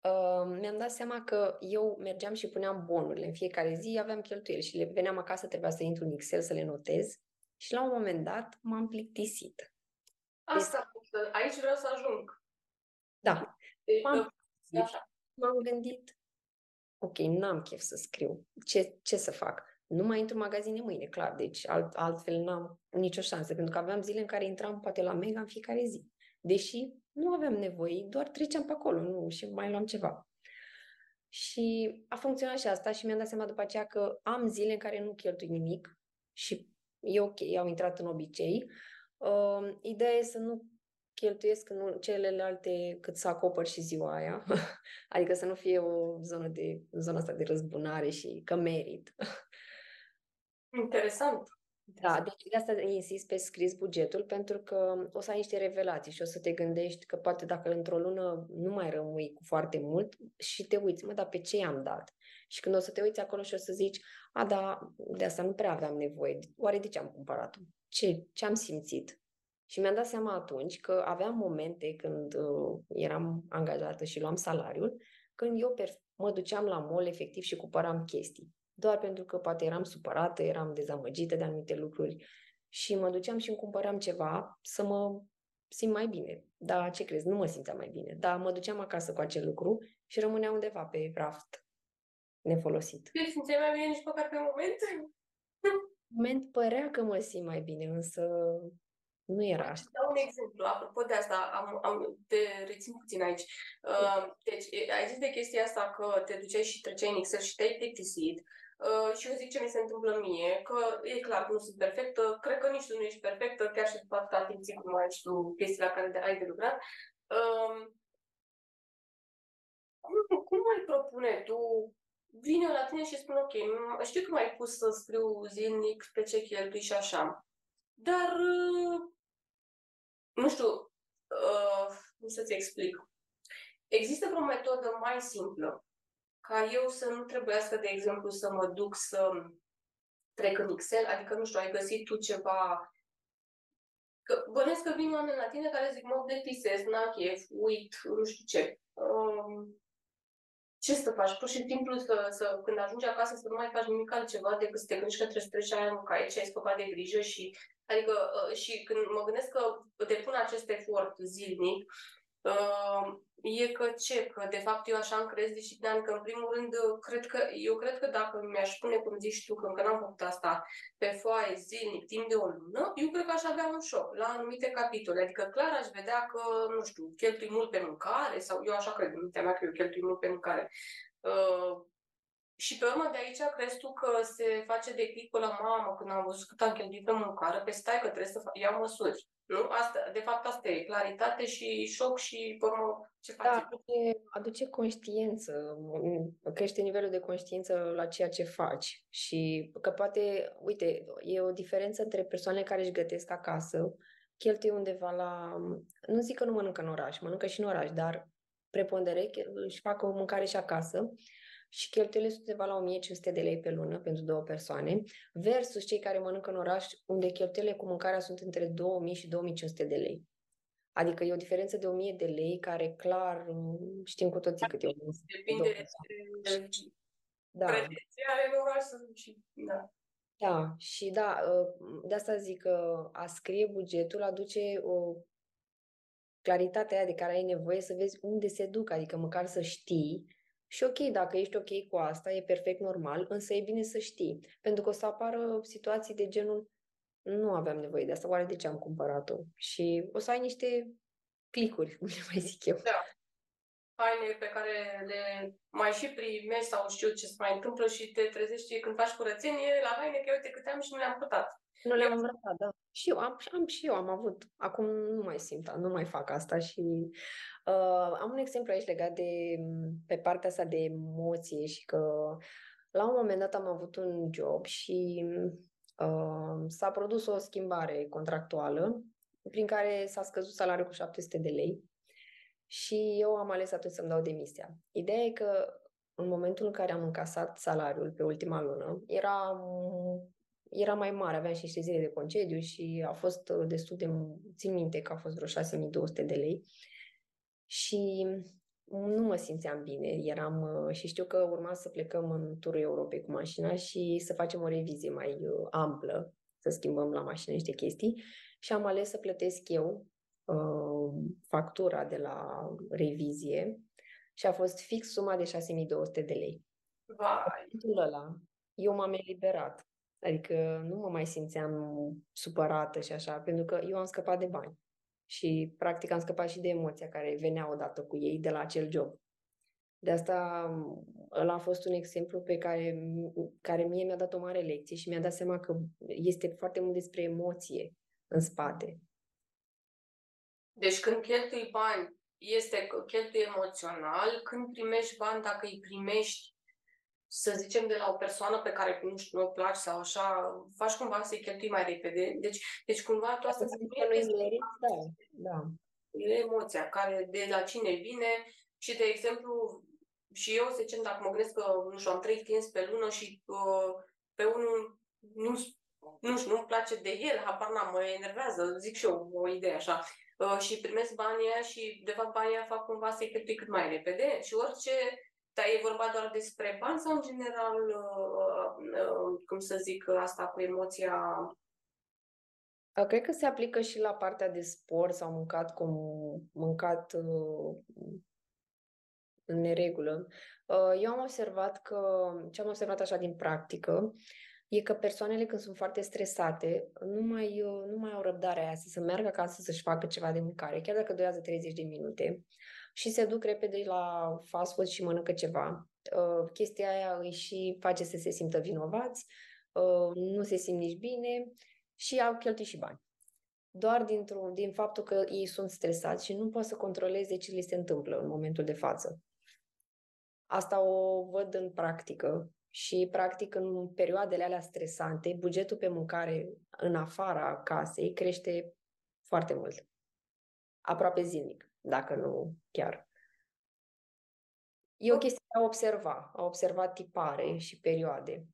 uh, mi-am dat seama că eu mergeam și puneam bonurile. În fiecare zi aveam cheltuieli și le veneam acasă, trebuia să intru în Excel să le notez. Și la un moment dat m-am plictisit. Asta, deci, aici vreau să ajung. Da. Deci, m-am, m-am gândit, ok, n-am chef să scriu. Ce, ce să fac? Nu mai intru în magazine mâine, clar, deci alt, altfel n-am nicio șansă, pentru că aveam zile în care intram poate la mega în fiecare zi. Deși nu aveam nevoie, doar treceam pe acolo nu, și mai luam ceva. Și a funcționat și asta și mi-am dat seama după aceea că am zile în care nu cheltui nimic și e ok, au intrat în obicei. Uh, ideea e să nu cheltuiesc în celelalte cât să acopăr și ziua aia. (laughs) adică să nu fie o zonă de zona asta de răzbunare și că merit. (laughs) Interesant. Da, deci de asta insist pe scris bugetul, pentru că o să ai niște revelații și o să te gândești că poate dacă într-o lună nu mai rămâi cu foarte mult și te uiți, mă, dar pe ce i-am dat? Și când o să te uiți acolo și o să zici, a, da, de asta nu prea aveam nevoie, oare de ce am cumpărat-o? Ce, ce am simțit? Și mi-am dat seama atunci că aveam momente când uh, eram angajată și luam salariul, când eu per- mă duceam la mall efectiv și cumpăram chestii doar pentru că poate eram supărată, eram dezamăgită de anumite lucruri și mă duceam și îmi cumpăram ceva să mă simt mai bine. Dar ce crezi? Nu mă simțeam mai bine. Dar mă duceam acasă cu acel lucru și rămânea undeva pe raft nefolosit. Te simțeai mai bine nici măcar pe moment? moment părea că mă simt mai bine, însă nu era așa. Dau un exemplu. Apropo de asta, am, am, te rețin puțin aici. Uh, deci, ai zis de chestia asta că te duceai și treceai în Excel și te-ai plictisit. Uh, și eu zic ce mi se întâmplă mie, că e clar că nu sunt perfectă, cred că nici tu nu ești perfectă, chiar și după atâta atenție cum ai și tu chestiile la care de, ai de lucrat. Uh, cum, cum mai propune tu vine la tine și spune, ok, știu că m-ai pus să scriu zilnic pe ce cheltui și așa, dar, uh, nu știu, uh, cum să-ți explic. Există o metodă mai simplă ca eu să nu trebuiască, de exemplu, să mă duc să trec în Excel, adică, nu știu, ai găsit tu ceva Că bănesc că vin oameni la tine care zic, mă depisez, n-am chef, uit, nu știu ce. Um, ce să faci? Pur și simplu să, să, când ajungi acasă să nu mai faci nimic altceva decât să te gândești că trebuie să treci aia în caiet și ai scăpat de grijă și adică uh, și când mă gândesc că depun acest efort zilnic, Uh, e că ce? Că de fapt eu așa am crez disciplina, că în primul rând cred că, eu cred că dacă mi-aș pune, cum zici tu, că încă n-am făcut asta, pe foaie zilnic, timp de o lună, eu cred că aș avea un șoc la anumite capitole. Adică clar aș vedea că, nu știu, cheltui mult pe mâncare sau eu așa cred în mintea mea că eu cheltui mult pe mâncare. Uh, și pe urmă de aici crezi tu că se face de clicul la mamă când am văzut cât am cheltuit pe mâncare, pe stai că trebuie să iau măsuri. Nu? Asta, de fapt, asta e claritate și șoc și, pe urmă, ce faci? Da, aduce, aduce conștiință, crește nivelul de conștiință la ceea ce faci. Și că poate, uite, e o diferență între persoanele care își gătesc acasă, cheltuie undeva la, nu zic că nu mănâncă în oraș, mănâncă și în oraș, dar prepondere își fac o mâncare și acasă și cheltuielile sunt undeva la 1500 de lei pe lună pentru două persoane, versus cei care mănâncă în oraș, unde cheltuielile cu mâncarea sunt între 2000 și 2500 de lei. Adică e o diferență de 1000 de lei care clar știm cu toții cât e. Depinde de da. prezențiale în oraș și da. Da, și da, de asta zic că a scrie bugetul aduce o claritatea aia de care ai nevoie să vezi unde se duc, adică măcar să știi și ok, dacă ești ok cu asta, e perfect normal, însă e bine să știi. Pentru că o să apară situații de genul nu aveam nevoie de asta, oare de ce am cumpărat-o? Și o să ai niște clicuri, cum le mai zic eu. Da. Haine pe care le mai și primești sau știu ce se mai întâmplă și te trezești când faci curățenie la haine că uite câte am și nu le-am purtat. Nu le-am îmbrăcat, da. Și eu am, am și eu am avut. Acum nu mai simt, nu mai fac asta și uh, am un exemplu aici legat de pe partea asta de emoție și că la un moment dat am avut un job și uh, s-a produs o schimbare contractuală prin care s-a scăzut salariul cu 700 de lei și eu am ales atunci să-mi dau demisia. Ideea e că în momentul în care am încasat salariul pe ultima lună, era era mai mare, aveam și niște zile de concediu și a fost uh, destul de, țin minte că a fost vreo 6200 de lei și nu mă simțeam bine, eram uh, și știu că urma să plecăm în turul Europei cu mașina și să facem o revizie mai uh, amplă, să schimbăm la mașină niște chestii și am ales să plătesc eu uh, factura de la revizie și a fost fix suma de 6200 de lei. Vai! ăla, eu m-am eliberat. Adică nu mă mai simțeam supărată și așa, pentru că eu am scăpat de bani. Și practic am scăpat și de emoția care venea odată cu ei de la acel job. De asta ăla a fost un exemplu pe care, care mie mi-a dat o mare lecție și mi-a dat seama că este foarte mult despre emoție în spate. Deci când cheltui bani, este cheltui emoțional, când primești bani, dacă îi primești să zicem, de la o persoană pe care nu știu, nu place sau așa, faci cumva să-i cheltui mai repede. Deci, deci cumva tu asta nu e da, da. E emoția care de la cine vine și, de exemplu, și eu, să zicem, dacă mă gândesc că, nu știu, am trei clienți pe lună și uh, pe unul nu, nu știu, nu-mi place de el, habar n-am, mă enervează, zic și eu o idee așa. Uh, și primesc banii și, de fapt, banii fac cumva să-i cheltui cât mai repede și orice dar e vorba doar despre bani sau, în general, uh, uh, cum să zic, asta cu emoția Cred că se aplică și la partea de sport sau mâncat cum mâncat uh, în neregulă. Uh, eu am observat că, ce am observat așa din practică, e că persoanele când sunt foarte stresate nu mai, uh, nu mai au răbdarea aia să se meargă acasă să-și facă ceva de mâncare, chiar dacă durează 30 de minute și se duc repede la fast food și mănâncă ceva. Uh, chestia aia îi și face să se simtă vinovați, uh, nu se simt nici bine și au cheltuit și bani. Doar dintr-un, din faptul că ei sunt stresați și nu pot să controleze ce li se întâmplă în momentul de față. Asta o văd în practică și, practic, în perioadele alea stresante, bugetul pe mâncare în afara casei crește foarte mult. Aproape zilnic, dacă nu chiar. E o chestie a observa, a observa tipare și perioade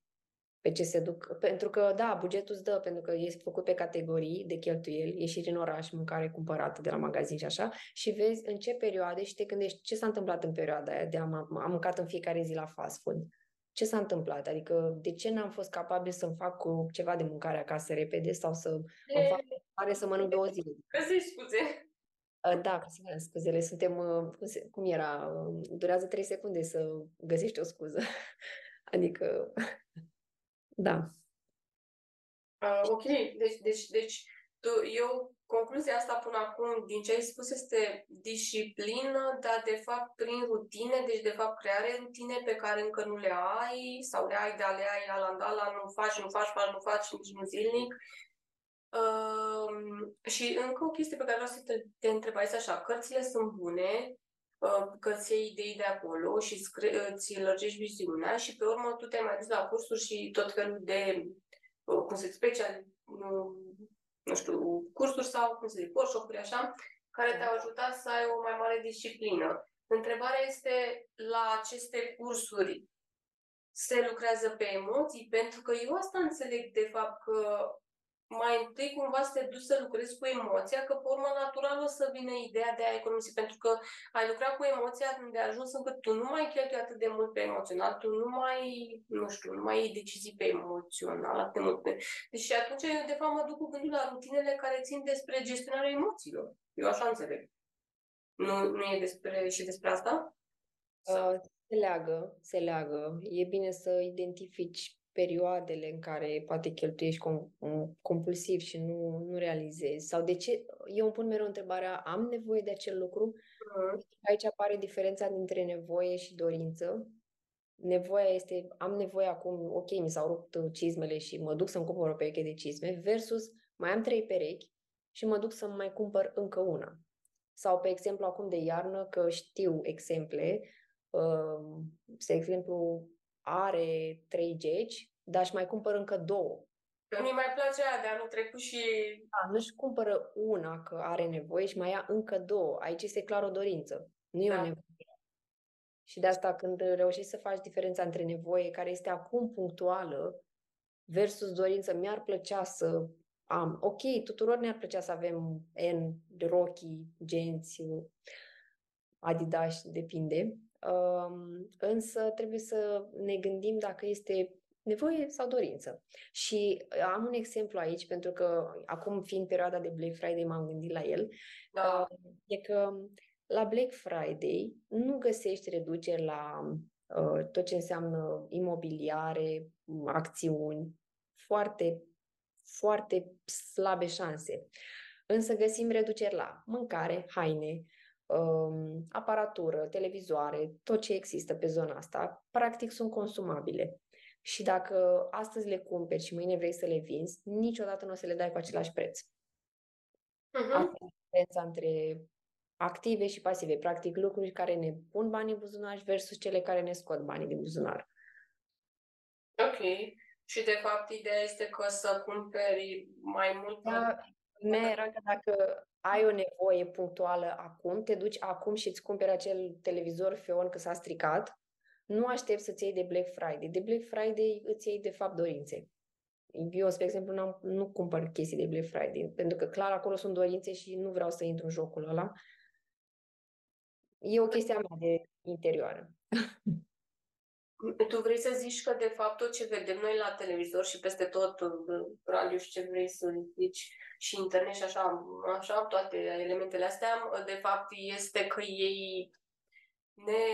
pe ce se duc. Pentru că, da, bugetul îți dă, pentru că este făcut pe categorii de cheltuieli, ieșiri în oraș, mâncare cumpărată de la magazin și așa, și vezi în ce perioade și te gândești ce s-a întâmplat în perioada aia de am, am mâncat în fiecare zi la fast food. Ce s-a întâmplat? Adică de ce n-am fost capabil să-mi fac cu ceva de mâncare acasă repede sau să îmi fac mâncare să mănânc două zile? Găsești scuze. Da, scuzele, suntem, cum, se, cum era, durează trei secunde să găsești o scuză. (laughs) Adică (laughs) da. Uh, ok, deci, deci, deci tu, eu, concluzia asta până acum, din ce ai spus, este disciplină, dar de fapt prin rutine, deci de fapt creare rutine pe care încă nu le ai sau le ai, dar le ai alandala, nu faci, nu faci, faci, nu faci, nici nu zilnic. Uh, și încă o chestie pe care vreau să te, te întreb aici așa, cărțile sunt bune, uh, că îți iei idei de acolo și îți, îți lărgești viziunea și pe urmă tu te-ai mai dus la cursuri și tot felul de, uh, cum se special, nu știu, cursuri sau, cum să zic, workshop-uri așa, care te-au ajutat să ai o mai mare disciplină. Întrebarea este, la aceste cursuri se lucrează pe emoții? Pentru că eu asta înțeleg de fapt că mai întâi cumva să te duci să lucrezi cu emoția, că pe urmă natural o să vină ideea de a economisi, pentru că ai lucrat cu emoția de ajuns încât tu nu mai cheltui atât de mult pe emoțional, tu nu mai, nu știu, nu mai iei decizii pe emoțional atât de mult. Deci atunci eu de fapt mă duc cu gândul la rutinele care țin despre gestionarea emoțiilor. Eu așa înțeleg. Nu, nu e despre și despre asta? Uh, se leagă, se leagă. E bine să identifici perioadele în care poate cheltuiești com- compulsiv și nu, nu realizezi? Sau de ce? Eu îmi pun mereu întrebarea, am nevoie de acel lucru? Uh-huh. Aici apare diferența dintre nevoie și dorință. Nevoia este, am nevoie acum, ok, mi s-au rupt cizmele și mă duc să-mi cumpăr o pereche de cizme, versus mai am trei perechi și mă duc să mai cumpăr încă una. Sau, pe exemplu, acum de iarnă, că știu exemple, uh, de exemplu, are trei geci, dar își mai cumpără încă două. Nu-i mai place aia de anul trecut și... Da, nu-și cumpără una că are nevoie și mai ia încă două. Aici este clar o dorință. Nu e da. o nevoie. Și de asta când reușești să faci diferența între nevoie, care este acum punctuală, versus dorință, mi-ar plăcea să am. Ok, tuturor ne-ar plăcea să avem N de rochii, genți, Adidas, depinde. Um, însă trebuie să ne gândim dacă este nevoie sau dorință. Și am un exemplu aici, pentru că acum fiind perioada de Black Friday m-am gândit la el, da. uh, e că la Black Friday nu găsești reduceri la uh, tot ce înseamnă imobiliare, acțiuni, foarte, foarte slabe șanse. Însă găsim reduceri la mâncare, haine, um, aparatură, televizoare, tot ce există pe zona asta, practic sunt consumabile. Și dacă astăzi le cumperi și mâine vrei să le vinzi, niciodată nu o să le dai cu același preț. Uh-huh. Asta e diferența între active și pasive. Practic, lucruri care ne pun bani în buzunar versus cele care ne scot banii din buzunar. Ok. Și, de fapt, ideea este că să cumperi mai mult... Da, era că dacă ai o nevoie punctuală acum, te duci acum și îți cumperi acel televizor feon că s-a stricat, nu aștept să-ți iei de Black Friday. De Black Friday îți iei de fapt dorințe. Eu, spre exemplu, nu nu cumpăr chestii de Black Friday, pentru că clar acolo sunt dorințe și nu vreau să intru în jocul ăla. E o chestie mea de interioară. (laughs) Tu vrei să zici că, de fapt, tot ce vedem noi la televizor și peste tot, radio și ce vrei să zici, și internet și așa, așa, toate elementele astea, de fapt, este că ei ne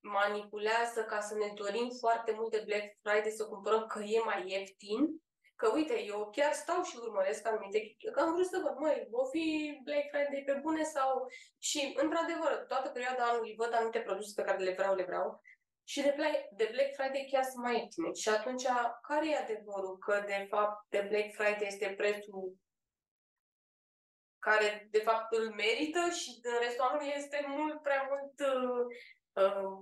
manipulează ca să ne dorim foarte mult de Black Friday să cumpărăm că e mai ieftin Că uite, eu chiar stau și urmăresc anumite, că am vrut să văd, măi, o fi Black Friday pe bune sau... Și, într-adevăr, toată perioada anului văd anumite produse pe care le vreau, le vreau. Și de Black, de Black Friday chiar sunt mai ieftine. Și atunci, care e adevărul? Că, de fapt, de Black Friday este prețul care, de fapt, îl merită și în restul anului este mult prea mult uh, uh,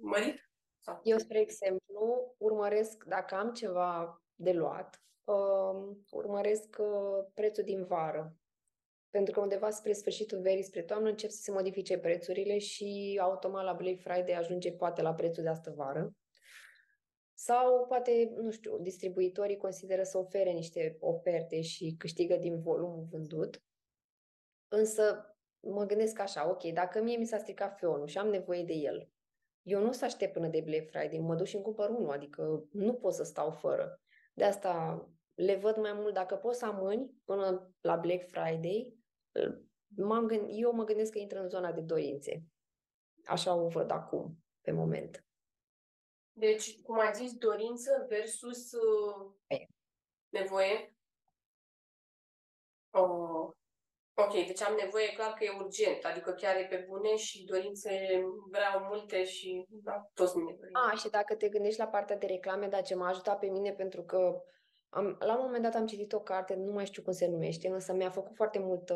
mărit? Sau? Eu, spre exemplu, urmăresc, dacă am ceva de luat, uh, urmăresc uh, prețul din vară. Pentru că undeva spre sfârșitul verii, spre toamnă, încep să se modifice prețurile și automat la Black Friday ajunge poate la prețul de astă vară. Sau poate, nu știu, distribuitorii consideră să ofere niște oferte și câștigă din volumul vândut. Însă mă gândesc așa, ok, dacă mie mi s-a stricat feonul și am nevoie de el, eu nu o să aștept până de Black Friday, mă duc și îmi cumpăr unul, adică nu pot să stau fără. De asta le văd mai mult, dacă poți să amâni până la Black Friday, m-am gând, eu mă gândesc că intră în zona de dorințe. Așa o văd acum, pe moment. Deci, cum ai zis, dorință versus uh, nevoie? Oh. Ok, deci am nevoie, clar că e urgent, adică chiar e pe bune și dorințe vreau multe și da, toți ne dorim. A, și dacă te gândești la partea de reclame, dar ce m-a ajutat pe mine pentru că am, la un moment dat am citit o carte, nu mai știu cum se numește, însă mi-a făcut foarte multă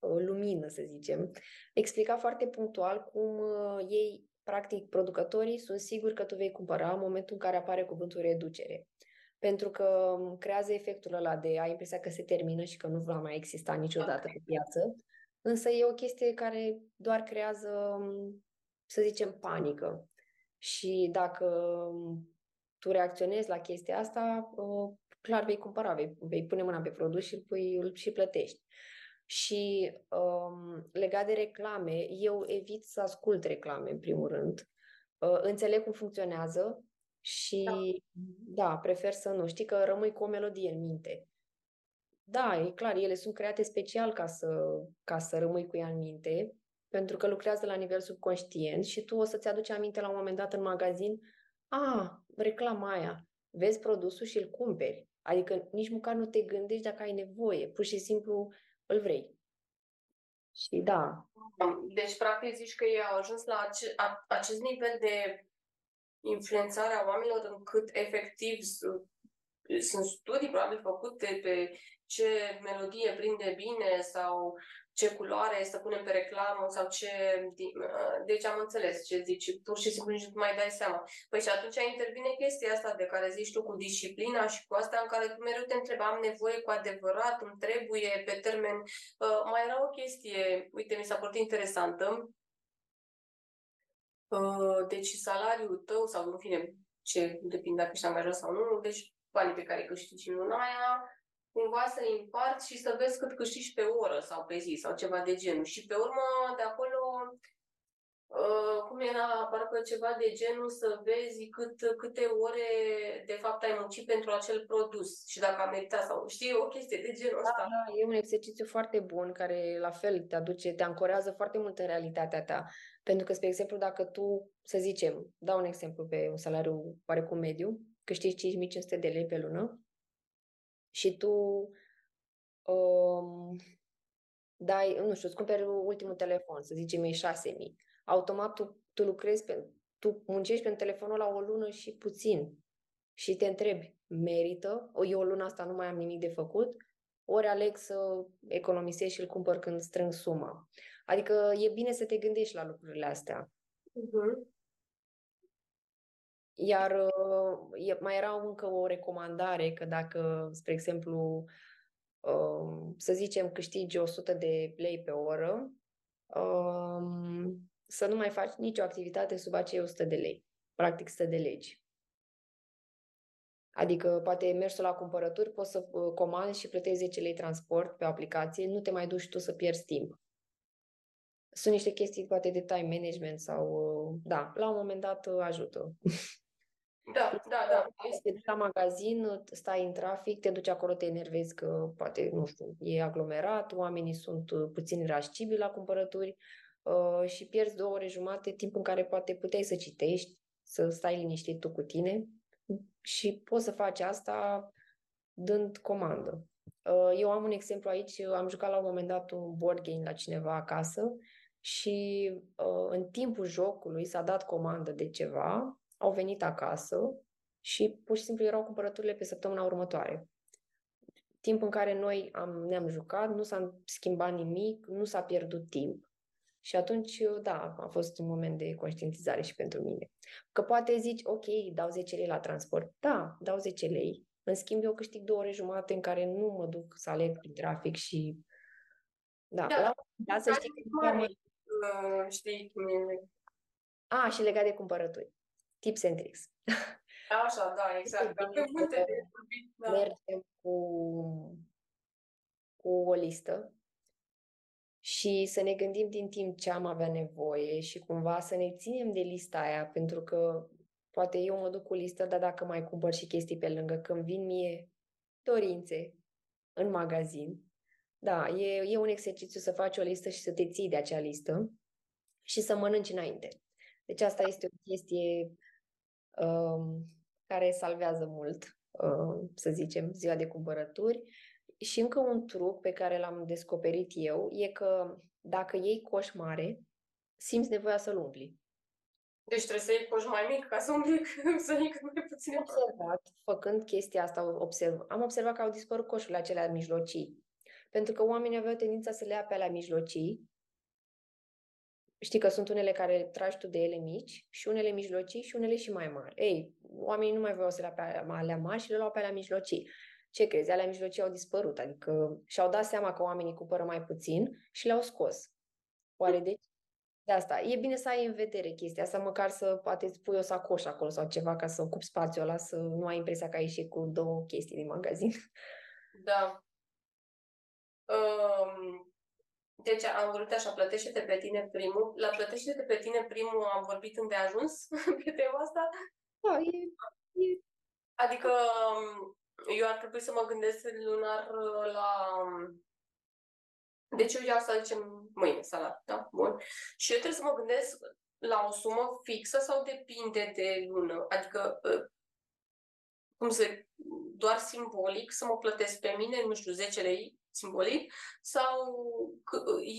uh, lumină, să zicem. Explica foarte punctual cum uh, ei, practic, producătorii sunt siguri că tu vei cumpăra în momentul în care apare cuvântul reducere pentru că creează efectul ăla de a impresia că se termină și că nu va mai exista niciodată pe piață. Însă e o chestie care doar creează, să zicem, panică. Și dacă tu reacționezi la chestia asta, clar vei cumpăra, vei, vei pune mâna pe produs și îl, îl și plătești. Și um, legat de reclame, eu evit să ascult reclame, în primul rând. Uh, înțeleg cum funcționează, și da. da, prefer să nu. Știi că rămâi cu o melodie în minte. Da, e clar, ele sunt create special ca să, ca să rămâi cu ea în minte, pentru că lucrează la nivel subconștient și tu o să-ți aduci aminte la un moment dat în magazin, a, reclama aia, vezi produsul și îl cumperi. Adică nici măcar nu te gândești dacă ai nevoie, pur și simplu îl vrei. Și da. Deci, practic, zici că ei au ajuns la ace- a, acest nivel de influențarea oamenilor încât efectiv sunt studii probabil făcute pe ce melodie prinde bine sau ce culoare să punem pe reclamă sau ce... Deci am înțeles ce zici, pur și simplu nici nu mai dai seama. Păi și atunci intervine chestia asta de care zici tu cu disciplina și cu asta în care tu mereu te întrebi, am nevoie cu adevărat, îmi trebuie pe termen... Uh, mai era o chestie, uite, mi s-a părut interesantă, Uh, deci salariul tău sau, în fine, ce depinde dacă ești angajat sau nu, deci banii pe care câștigi în luna aia, cumva să împarți și să vezi cât câștigi pe oră sau pe zi sau ceva de genul. Și pe urmă, de acolo, Uh, cum era, parcă ceva de genul să vezi cât, câte ore de fapt ai muncit pentru acel produs și dacă a meritat sau știi, o chestie de genul ăsta. Da, da, e un exercițiu foarte bun care la fel te aduce, te ancorează foarte mult în realitatea ta. Pentru că, spre exemplu, dacă tu, să zicem, dau un exemplu pe un salariu oarecum mediu, câștigi 5500 de lei pe lună și tu um, dai, nu știu, îți cumperi ultimul telefon, să zicem, e 6000 automat tu, tu lucrezi, pe, tu muncești pe telefonul la o lună și puțin și te întrebi, merită? O, eu o lună asta nu mai am nimic de făcut? Ori aleg să economisesc și îl cumpăr când strâng suma. Adică e bine să te gândești la lucrurile astea. Uh-huh. Iar uh, mai era încă o recomandare că dacă, spre exemplu, uh, să zicem câștigi 100 de lei pe oră, uh, să nu mai faci nicio activitate sub acei 100 de lei. Practic 100 de legi. Adică poate mergi la cumpărături, poți să uh, comanzi și plătești 10 lei transport pe aplicație, nu te mai duci tu să pierzi timp. sunt niște chestii poate de time management sau, da, la un moment dat ajută. (laughs) Da, da, da. Te duci la magazin, stai în trafic, te duci acolo, te enervezi că poate, nu știu, e aglomerat, oamenii sunt puțin irascibili la cumpărături uh, și pierzi două ore jumate, timp în care poate puteai să citești, să stai liniștit tu cu tine și poți să faci asta dând comandă. Uh, eu am un exemplu aici, am jucat la un moment dat un board game la cineva acasă și uh, în timpul jocului s-a dat comandă de ceva, au venit acasă și pur și simplu erau cumpărăturile pe săptămâna următoare. Timp în care noi am, ne-am jucat, nu s-a schimbat nimic, nu s-a pierdut timp. Și atunci, da, a fost un moment de conștientizare și pentru mine. Că poate zici, ok, dau 10 lei la transport. Da, dau 10 lei. În schimb, eu câștig două ore jumate în care nu mă duc să aleg prin trafic și... Da, da, la, da să știi că... Mai, uh, știi cum e. A, și legat de cumpărături. Tips and tricks. Așa, da, exact. Da, multe de da. Mergem cu, cu o listă și să ne gândim din timp ce am avea nevoie și cumva să ne ținem de lista aia, pentru că poate eu mă duc cu listă, dar dacă mai cumpăr și chestii pe lângă, când vin mie dorințe în magazin, da, e, e un exercițiu să faci o listă și să te ții de acea listă și să mănânci înainte. Deci asta este o chestie um, care salvează mult, um, să zicem, ziua de cumpărături. Și încă un truc pe care l-am descoperit eu e că dacă iei coș mare, simți nevoia să-l umpli. Deci trebuie să iei coș mai mic ca să umpli (laughs) să iei cât mai puțin. observat, făcând chestia asta, observ, am observat că au dispărut coșurile acelea mijlocii. Pentru că oamenii aveau tendința să le ia pe alea mijlocii Știi că sunt unele care tragi tu de ele mici și unele mijlocii și unele și mai mari. Ei, oamenii nu mai voiau să le pe alea mari și le luau pe alea mijlocii. Ce crezi? Alea mijlocii au dispărut, adică și-au dat seama că oamenii cumpără mai puțin și le-au scos. Oare de de asta. E bine să ai în vedere chestia asta, măcar să poate îți pui o sacoșă acolo sau ceva ca să ocupi spațiul ăla, să nu ai impresia că ai ieșit cu două chestii din magazin. Da. Um, deci am vrut așa, plătește-te pe tine primul. La plătește-te pe tine primul am vorbit îndeajuns (laughs) pe tema asta. Da, e, e... Adică um, eu ar trebui să mă gândesc lunar uh, la... Um, deci eu iau să zicem mâine salat, da? Bun. Și eu trebuie să mă gândesc la o sumă fixă sau depinde de lună? Adică uh, cum să, doar simbolic să mă plătesc pe mine, nu știu, 10 lei simbolic, sau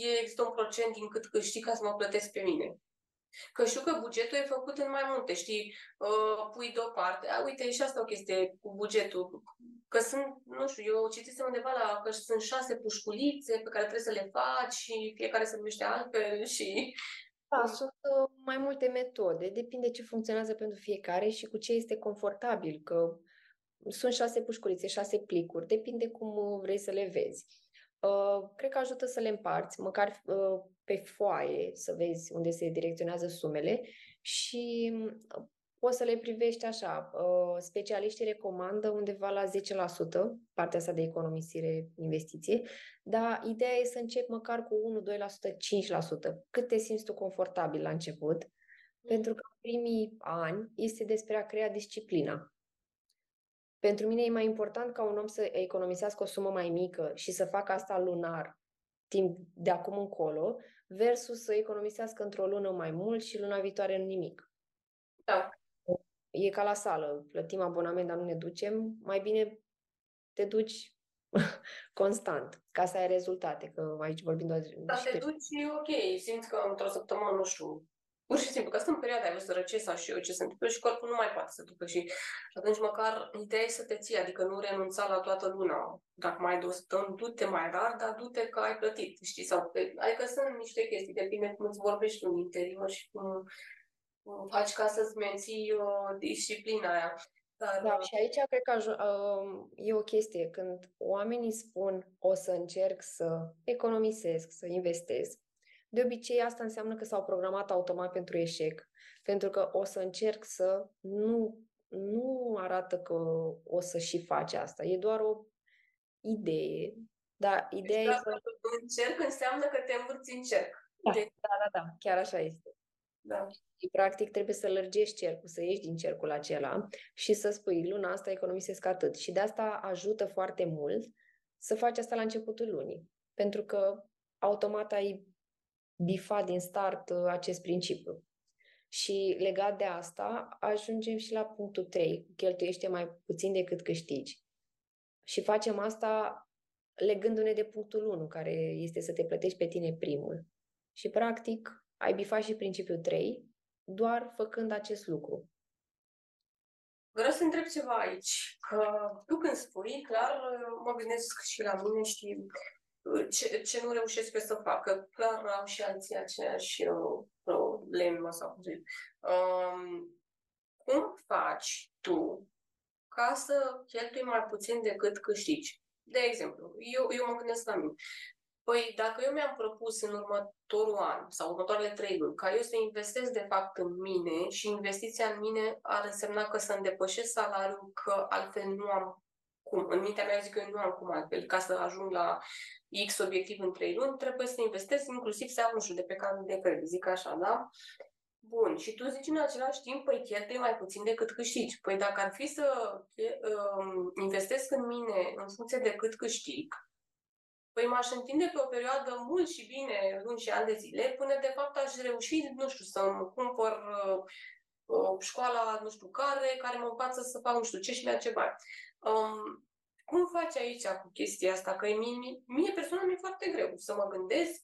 e, există un procent din cât câștig ca să mă plătesc pe mine. Că știu că bugetul e făcut în mai multe, știi, uh, pui deoparte. A, uite, e și asta o chestie cu bugetul. Că sunt, nu știu, eu citisem undeva la că sunt șase pușculițe pe care trebuie să le faci și fiecare se numește altfel și... Da, sunt uh, mai multe metode. Depinde ce funcționează pentru fiecare și cu ce este confortabil. Că sunt șase pușculițe, șase plicuri, depinde cum vrei să le vezi. Uh, cred că ajută să le împarți, măcar uh, pe foaie, să vezi unde se direcționează sumele și uh, poți să le privești așa. Uh, specialiștii recomandă undeva la 10% partea asta de economisire, investiție, dar ideea e să începi măcar cu 1, 2%, 5%, cât te simți tu confortabil la început, pentru că primii ani este despre a crea disciplina. Pentru mine e mai important ca un om să economisească o sumă mai mică și să facă asta lunar, timp de acum încolo, versus să economisească într-o lună mai mult și luna viitoare nu nimic. Da. E ca la sală, plătim abonament, dar nu ne ducem, mai bine te duci (laughs) constant, ca să ai rezultate, că aici vorbim doar... Da, te duci, ok, simți că într-o săptămână, nu știu, Pur și simplu, că sunt în perioada aia, să sau și eu ce se întâmplă și corpul nu mai poate să ducă și, și atunci măcar ideea e să te ții, adică nu renunța la toată luna. Dacă mai ai două săptămâni, du-te mai rar, dar du-te că ai plătit, știi? Sau, adică sunt niște chestii, depinde cum îți vorbești în interior și cum, cum faci ca să-ți menții uh, disciplina aia. Dar, da, și aici cred că uh, e o chestie, când oamenii spun o să încerc să economisesc, să investesc, de obicei, asta înseamnă că s-au programat automat pentru eșec, pentru că o să încerc să nu, nu arată că o să și face asta. E doar o idee. Dar ideea deci, e să... Încerc înseamnă că te învârți în cerc. Da, de... da, da, da, chiar așa este. Da. Și, practic, trebuie să lărgești cercul, să ieși din cercul acela și să spui, luna asta economisesc atât. Și de asta ajută foarte mult să faci asta la începutul lunii. Pentru că automat ai bifat din start uh, acest principiu. Și legat de asta, ajungem și la punctul 3, cheltuiește mai puțin decât câștigi. Și facem asta legându-ne de punctul 1, care este să te plătești pe tine primul. Și, practic, ai bifat și principiul 3, doar făcând acest lucru. Vreau să întreb ceva aici, că tu când spui, clar, mă gândesc și la mine și ce, ce nu reușesc eu să fac, că clar au și alții aceeași uh, problemă sau cum zic. Um, cum faci tu ca să cheltui mai puțin decât câștigi? De exemplu, eu, eu mă gândesc la mine. Păi, dacă eu mi-am propus în următorul an sau următoarele trei luni ca eu să investesc de fapt în mine și investiția în mine ar însemna că să îndepășesc salariul, că altfel nu am cum. În mintea mea zic că eu nu am cum altfel. Ca să ajung la X obiectiv în trei luni, trebuie să investesc inclusiv să am, nu știu, de pe card de credit, zic așa, da? Bun, și tu zici în același timp, păi cheltui mai puțin decât câștigi. Păi dacă ar fi să um, investesc în mine în funcție de cât câștig, păi m-aș întinde pe o perioadă mult și bine, luni și ani de zile, până de fapt aș reuși, nu știu, să-mi cumpăr uh, uh, școala, nu știu care, care mă învață să fac nu știu ce și la ce bani. Um, cum faci aici cu chestia asta? Că mie, mie personal mi-e foarte greu să mă gândesc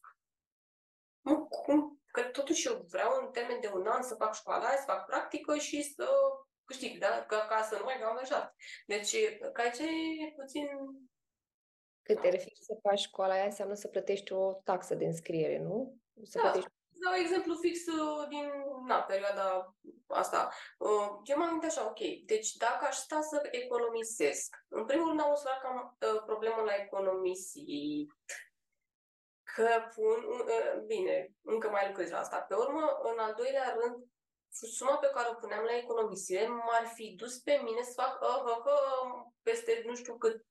cum, că totuși eu vreau în termen de un an să fac școala, să fac practică și să câștig, da? Ca, ca să nu mai fiu angajat. Deci, ca aici e puțin cât te referi să faci școala aia, înseamnă să plătești o taxă de înscriere, nu? Să da. plătești... Da, exemplu fix uh, din na, perioada asta. Uh, eu m-am gândit așa, ok, deci dacă aș sta să economisesc, în primul rând am observat că am uh, problemă la economisit, că pun, uh, bine, încă mai lucrez la asta. Pe urmă, în al doilea rând, suma pe care o puneam la economisire m-ar fi dus pe mine să fac uh, uh, uh, peste nu știu cât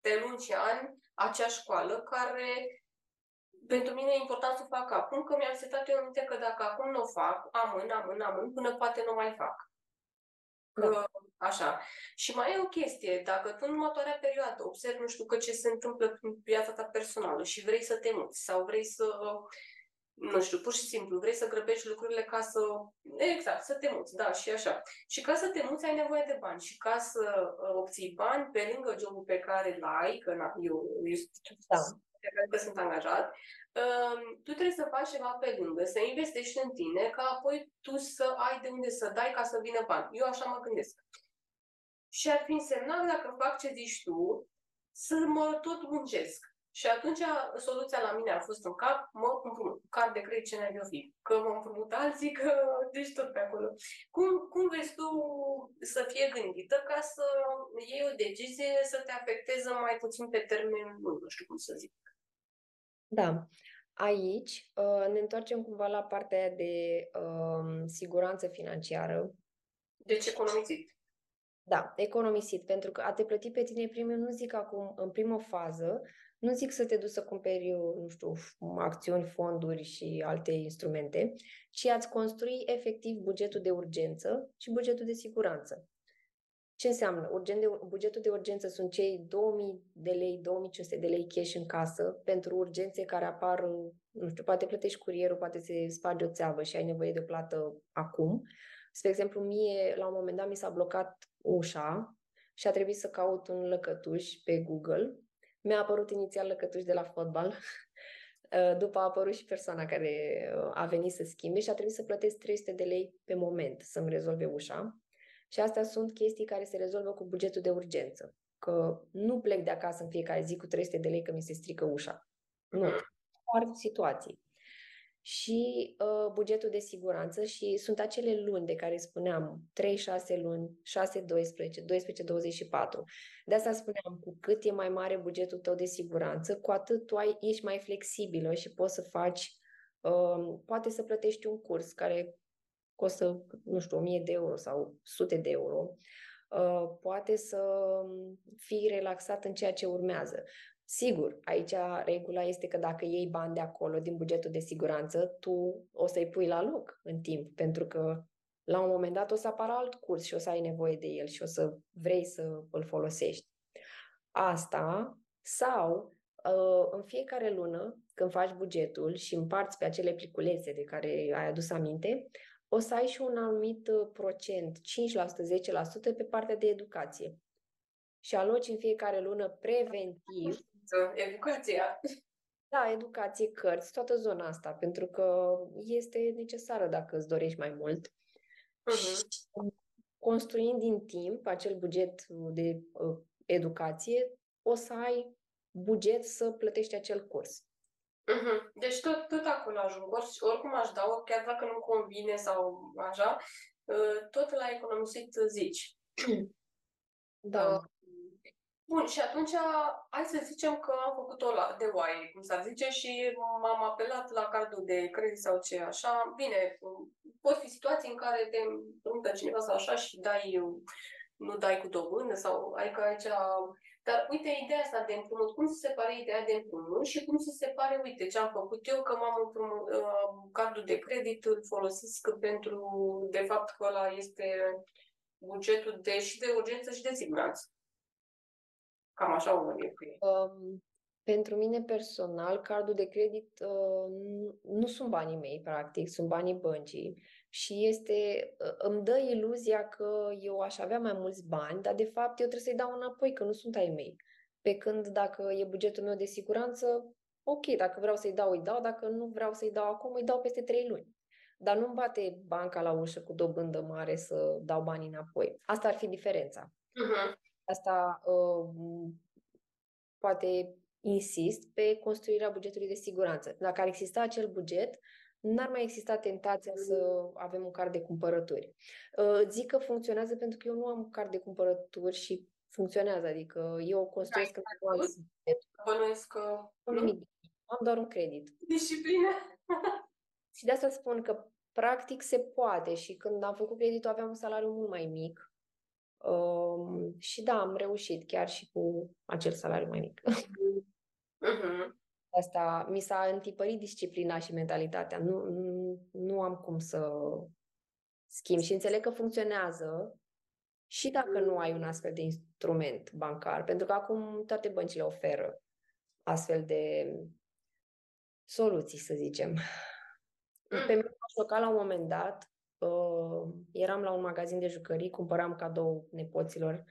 de luni și ani acea școală care pentru mine e important să o fac acum, că mi-am setat eu în minte că dacă acum nu o fac, amân, amân, amân, până poate nu mai fac. Că, da. Așa. Și mai e o chestie, dacă tu în următoarea perioadă observi, nu știu, că ce se întâmplă în viața ta personală și vrei să te muți sau vrei să nu știu, pur și simplu, vrei să grăbești lucrurile ca să, exact, să te muți, da, și așa. Și ca să te muți ai nevoie de bani și ca să uh, obții bani pe lângă jobul pe care îl ai, că na, eu, eu da. Că sunt angajat, uh, tu trebuie să faci ceva pe lângă, să investești în tine, ca apoi tu să ai de unde să dai ca să vină bani. Eu așa mă gândesc. Și ar fi însemnat, dacă fac ce zici tu, să mă tot muncesc. Și atunci soluția la mine a fost în cap, mă împrumut, card de credit ce n-ai fi. Că mă împrumut alții, că (laughs) deci tot pe acolo. Cum, cum vezi tu să fie gândită ca să iei o decizie să te afecteze mai puțin pe termen lung, nu știu cum să zic. Da. Aici uh, ne întoarcem cumva la partea de um, siguranță financiară. Deci economisit. Da, economisit, pentru că a te plăti pe tine primul, nu zic acum în primă fază, nu zic să te duci să cumperi, nu știu, acțiuni, fonduri și alte instrumente, ci ați construi efectiv bugetul de urgență și bugetul de siguranță. Ce înseamnă? Urgent de, bugetul de urgență sunt cei 2000 de lei, 2500 de lei cash în casă pentru urgențe care apar, nu știu, poate plătești curierul, poate se sparge o țeavă și ai nevoie de plată acum. Spre exemplu, mie, la un moment dat, mi s-a blocat ușa și a trebuit să caut un lăcătuș pe Google mi-a apărut inițial lăcătuș de la fotbal, uh, (laughs) după a apărut și persoana care uh, a venit să schimbe și a trebuit să plătesc 300 de lei pe moment să-mi rezolve ușa. Și astea sunt chestii care se rezolvă cu bugetul de urgență. Că nu plec de acasă în fiecare zi cu 300 de lei că mi se strică ușa. Nu. Doar situații și uh, bugetul de siguranță și sunt acele luni de care spuneam 3-6 luni, 6-12, 12-24. De asta spuneam, cu cât e mai mare bugetul tău de siguranță, cu atât tu ai, ești mai flexibilă și poți să faci, uh, poate să plătești un curs care costă, nu știu, 1000 de euro sau sute de euro, uh, poate să fii relaxat în ceea ce urmează. Sigur, aici regula este că dacă iei bani de acolo, din bugetul de siguranță, tu o să-i pui la loc în timp, pentru că la un moment dat o să apară alt curs și o să ai nevoie de el și o să vrei să îl folosești. Asta sau uh, în fiecare lună, când faci bugetul și împarți pe acele pliculețe de care ai adus aminte, o să ai și un anumit uh, procent, 5%, 10% pe partea de educație. Și aloci în fiecare lună preventiv. Educația. Da, educație, cărți, toată zona asta, pentru că este necesară dacă îți dorești mai mult. Uh-huh. construind din timp acel buget de uh, educație, o să ai buget să plătești acel curs. Uh-huh. Deci tot, tot acolo ajung. oricum aș da chiar dacă nu convine sau așa, uh, tot la economisit zici. (clears throat) Da. Uh, Bun, și atunci hai să zicem că am făcut-o la, de oaie, cum s-ar zice, și m-am apelat la cardul de credit sau ce așa. Bine, pot fi situații în care te împrumută cineva sau așa și dai, nu dai cu dobândă sau ai că aici... Dar uite ideea asta de împrumut, cum se separe ideea de împrumut și cum se separe, uite, ce am făcut eu, că m-am împrumut, uh, cardul de credit îl folosesc pentru, de fapt, că ăla este bugetul de și de urgență și de siguranță. Cam așa o văd um, Pentru mine personal, cardul de credit uh, nu, nu sunt banii mei, practic, sunt banii băncii. Și este, uh, îmi dă iluzia că eu aș avea mai mulți bani, dar de fapt eu trebuie să-i dau înapoi, că nu sunt ai mei. Pe când dacă e bugetul meu de siguranță, ok, dacă vreau să-i dau, îi dau, dacă nu vreau să-i dau acum, îi dau peste trei luni. Dar nu-mi bate banca la ușă cu dobândă mare să dau banii înapoi. Asta ar fi diferența. Uh-huh. Asta uh, poate insist pe construirea bugetului de siguranță. Dacă ar exista acel buget, n-ar mai exista tentația să avem un card de cumpărături. Uh, zic că funcționează pentru că eu nu am card de cumpărături și funcționează, adică eu construiesc da, în am Bănuiesc că... Am doar un credit. Disciplină. și de asta spun că practic se poate și când am făcut creditul aveam un salariu mult mai mic Um, și da, am reușit chiar și cu acel salariu mai mic. Uh-huh. Asta mi s-a întipărit disciplina și mentalitatea. Nu, nu, nu am cum să schimb și înțeleg că funcționează și dacă nu ai un astfel de instrument bancar, pentru că acum toate băncile oferă astfel de soluții, să zicem. Mm. Pe mine m-a șocat la un moment dat uh, eram la un magazin de jucării, cumpăram cadou nepoților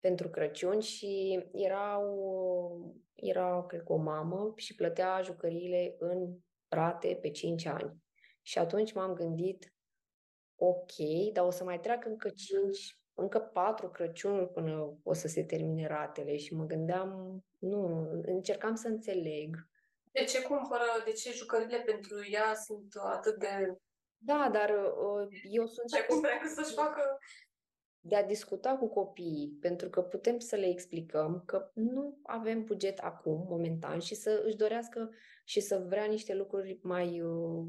pentru Crăciun și erau, era, cred că, o mamă și plătea jucăriile în rate pe 5 ani. Și atunci m-am gândit, ok, dar o să mai treacă încă 5, încă 4 Crăciunuri până o să se termine ratele și mă gândeam, nu, încercam să înțeleg. De ce cumpără, de ce jucările pentru ea sunt atât de da, dar uh, eu sunt... Și cum vrea să-și facă... De a discuta cu copiii, pentru că putem să le explicăm că nu avem buget acum, momentan, și să își dorească și să vrea niște lucruri mai... Uh,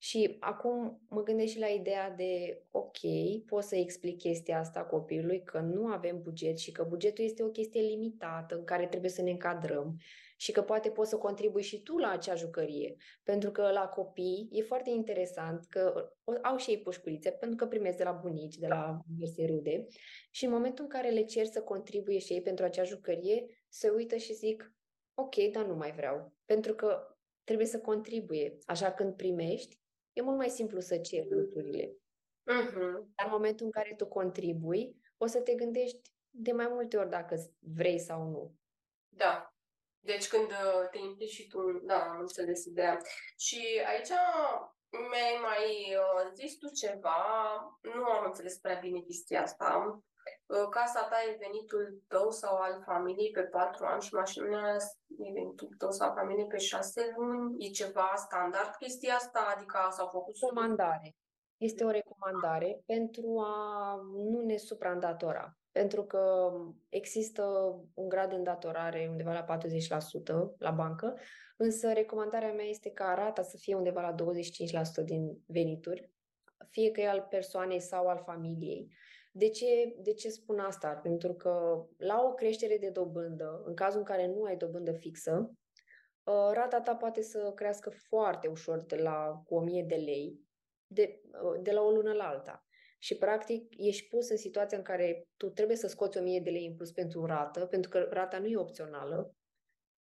și acum mă gândesc și la ideea de, ok, pot să explic chestia asta copilului, că nu avem buget și că bugetul este o chestie limitată în care trebuie să ne încadrăm și că poate poți să contribui și tu la acea jucărie. Pentru că la copii e foarte interesant că au și ei pușculițe, pentru că primesc de la bunici, de la diverse rude și în momentul în care le cer să contribuie și ei pentru acea jucărie, se uită și zic, ok, dar nu mai vreau. Pentru că trebuie să contribuie. Așa când primești, e mult mai simplu să ceri lucrurile. Uh-huh. Dar în momentul în care tu contribui, o să te gândești de mai multe ori dacă vrei sau nu. Da. Deci când uh, te implici și tu, da, am înțeles ideea. Și aici mi-ai mai uh, zis tu ceva, nu am înțeles prea bine chestia asta. Uh, casa ta e venitul tău sau al familiei pe patru ani și mașina e venitul tău sau al familiei pe șase luni? E ceva standard chestia asta? Adică s-au făcut... Recomandare. Este o recomandare pentru a nu ne supraîndatora pentru că există un grad de îndatorare undeva la 40% la bancă, însă recomandarea mea este ca rata să fie undeva la 25% din venituri, fie că e al persoanei sau al familiei. De ce, de ce spun asta? Pentru că la o creștere de dobândă, în cazul în care nu ai dobândă fixă, uh, rata ta poate să crească foarte ușor de la cu 1000 de lei, de, uh, de la o lună la alta. Și, practic, ești pus în situația în care tu trebuie să scoți 1000 de lei în plus pentru rată, pentru că rata nu e opțională.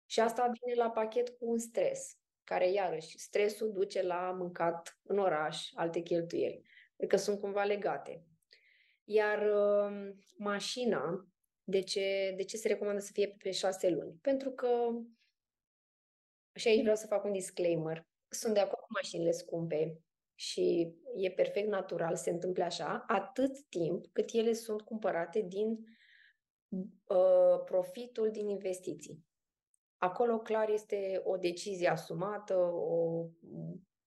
Și asta vine la pachet cu un stres, care, iarăși, stresul duce la mâncat în oraș, alte cheltuieli. Adică sunt cumva legate. Iar uh, mașina, de ce, de ce se recomandă să fie pe șase luni? Pentru că, și aici vreau să fac un disclaimer, sunt de acord cu mașinile scumpe și e perfect natural, se întâmple așa, atât timp cât ele sunt cumpărate din uh, profitul din investiții. Acolo clar este o decizie asumată, o,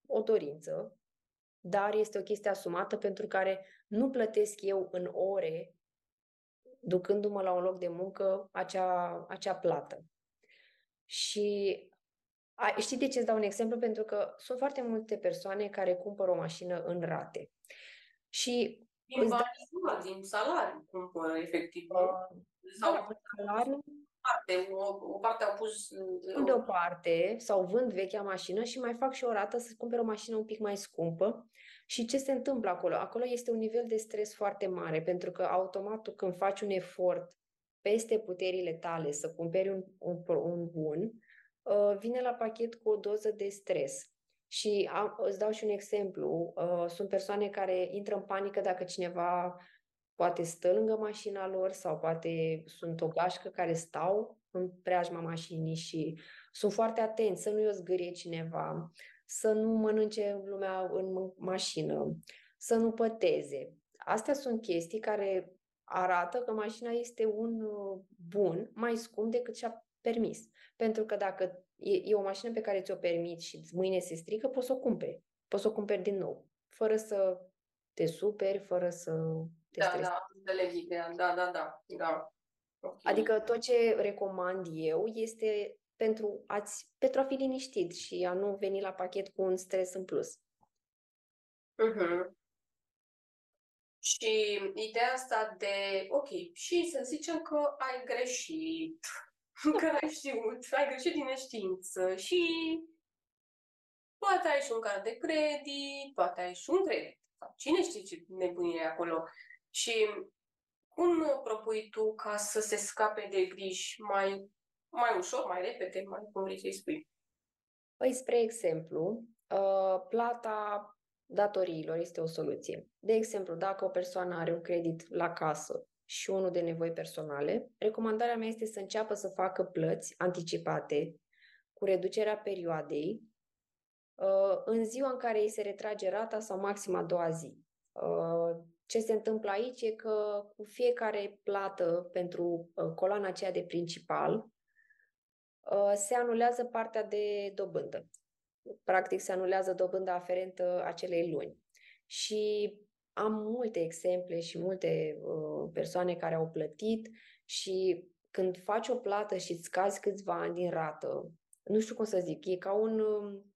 o dorință, dar este o chestie asumată pentru care nu plătesc eu în ore, ducându-mă la un loc de muncă, acea, acea plată. Și a, știi de ce îți dau un exemplu? Pentru că sunt foarte multe persoane care cumpără o mașină în rate. Și din bani, din salariu cumpără, efectiv. Uh, Sau da, salariu, parte, o, o parte au pus... Pun deoparte sau vând vechea mașină și mai fac și o rată să cumpere o mașină un pic mai scumpă. Și ce se întâmplă acolo? Acolo este un nivel de stres foarte mare, pentru că automat tu când faci un efort peste puterile tale să cumperi un, un, un bun, uh, vine la pachet cu o doză de stres. Și am, îți dau și un exemplu. Uh, sunt persoane care intră în panică dacă cineva poate stă lângă mașina lor sau poate sunt o gașcă care stau în preajma mașinii și sunt foarte atenți să nu-i o zgârie cineva, să nu mănânce lumea în mașină, să nu păteze. Astea sunt chestii care arată că mașina este un uh, bun mai scump decât și-a permis. Pentru că dacă e, e o mașină pe care ți-o permiți și mâine se strică, poți să o cumperi. Poți să o cumperi din nou, fără să te superi, fără să te Da, stresi. da, înțeleg ideea. Da, da, da. da. Okay. Adică tot ce recomand eu este pentru, a-ți, pentru a fi liniștit și a nu veni la pachet cu un stres în plus. Uh-huh. Și ideea asta de, ok, și să zicem că ai greșit, că ai știut, ai greșit din neștiință și poate ai și un card de credit, poate ai și un credit. Sau cine știe ce nebunie e acolo. Și cum propui tu ca să se scape de griji mai, mai ușor, mai repede, mai cum vrei să-i spui? Păi, spre exemplu, uh, plata datoriilor este o soluție. De exemplu, dacă o persoană are un credit la casă și unul de nevoi personale, recomandarea mea este să înceapă să facă plăți anticipate cu reducerea perioadei uh, în ziua în care îi se retrage rata sau maxim a doua zi. Uh, ce se întâmplă aici e că cu fiecare plată pentru uh, coloana aceea de principal uh, se anulează partea de dobândă. Practic se anulează dobânda aferentă acelei luni. Și am multe exemple și multe uh, persoane care au plătit și când faci o plată și îți scazi câțiva ani din rată, nu știu cum să zic, e ca un...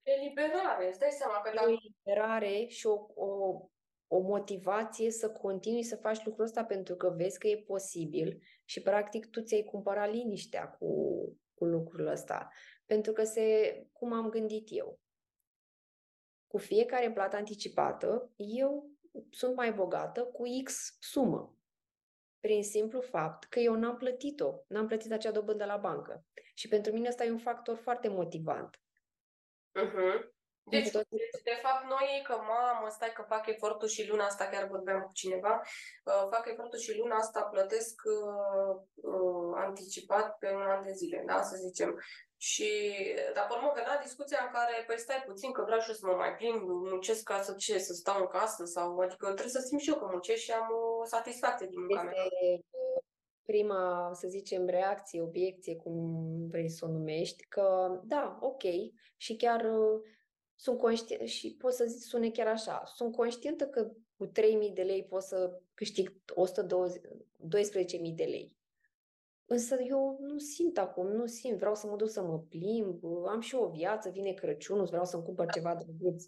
Eliberare, îți dai seama că... O eliberare și o, o o motivație să continui să faci lucrul ăsta pentru că vezi că e posibil și practic tu ți-ai cumpărat liniștea cu, cu lucrul ăsta. Pentru că se, cum am gândit eu, cu fiecare plată anticipată, eu sunt mai bogată cu X sumă. Prin simplu fapt că eu n-am plătit-o, n-am plătit acea dobândă la bancă. Și pentru mine ăsta e un factor foarte motivant. Uh-huh. Deci, deci, de fapt, noi, că mamă, stai că fac efortul și luna asta, chiar vorbeam cu cineva, uh, fac efortul și luna asta plătesc uh, uh, anticipat pe un an de zile, da, să zicem. Și dar pe urmă venea discuția în care, păi stai puțin că vreau și să mă mai plimb, muncesc ca să ce, să stau în casă sau, adică trebuie să simt și eu că muncesc și am o satisfacție din munca mea. prima, să zicem, reacție, obiecție, cum vrei să o numești, că da, ok, și chiar sunt conștient și pot să zic, sune chiar așa, sunt conștientă că cu 3.000 de lei pot să câștig 112.000 de lei. Însă eu nu simt acum, nu simt, vreau să mă duc să mă plimb, am și o viață, vine Crăciunul, vreau să-mi cumpăr ceva drăguț.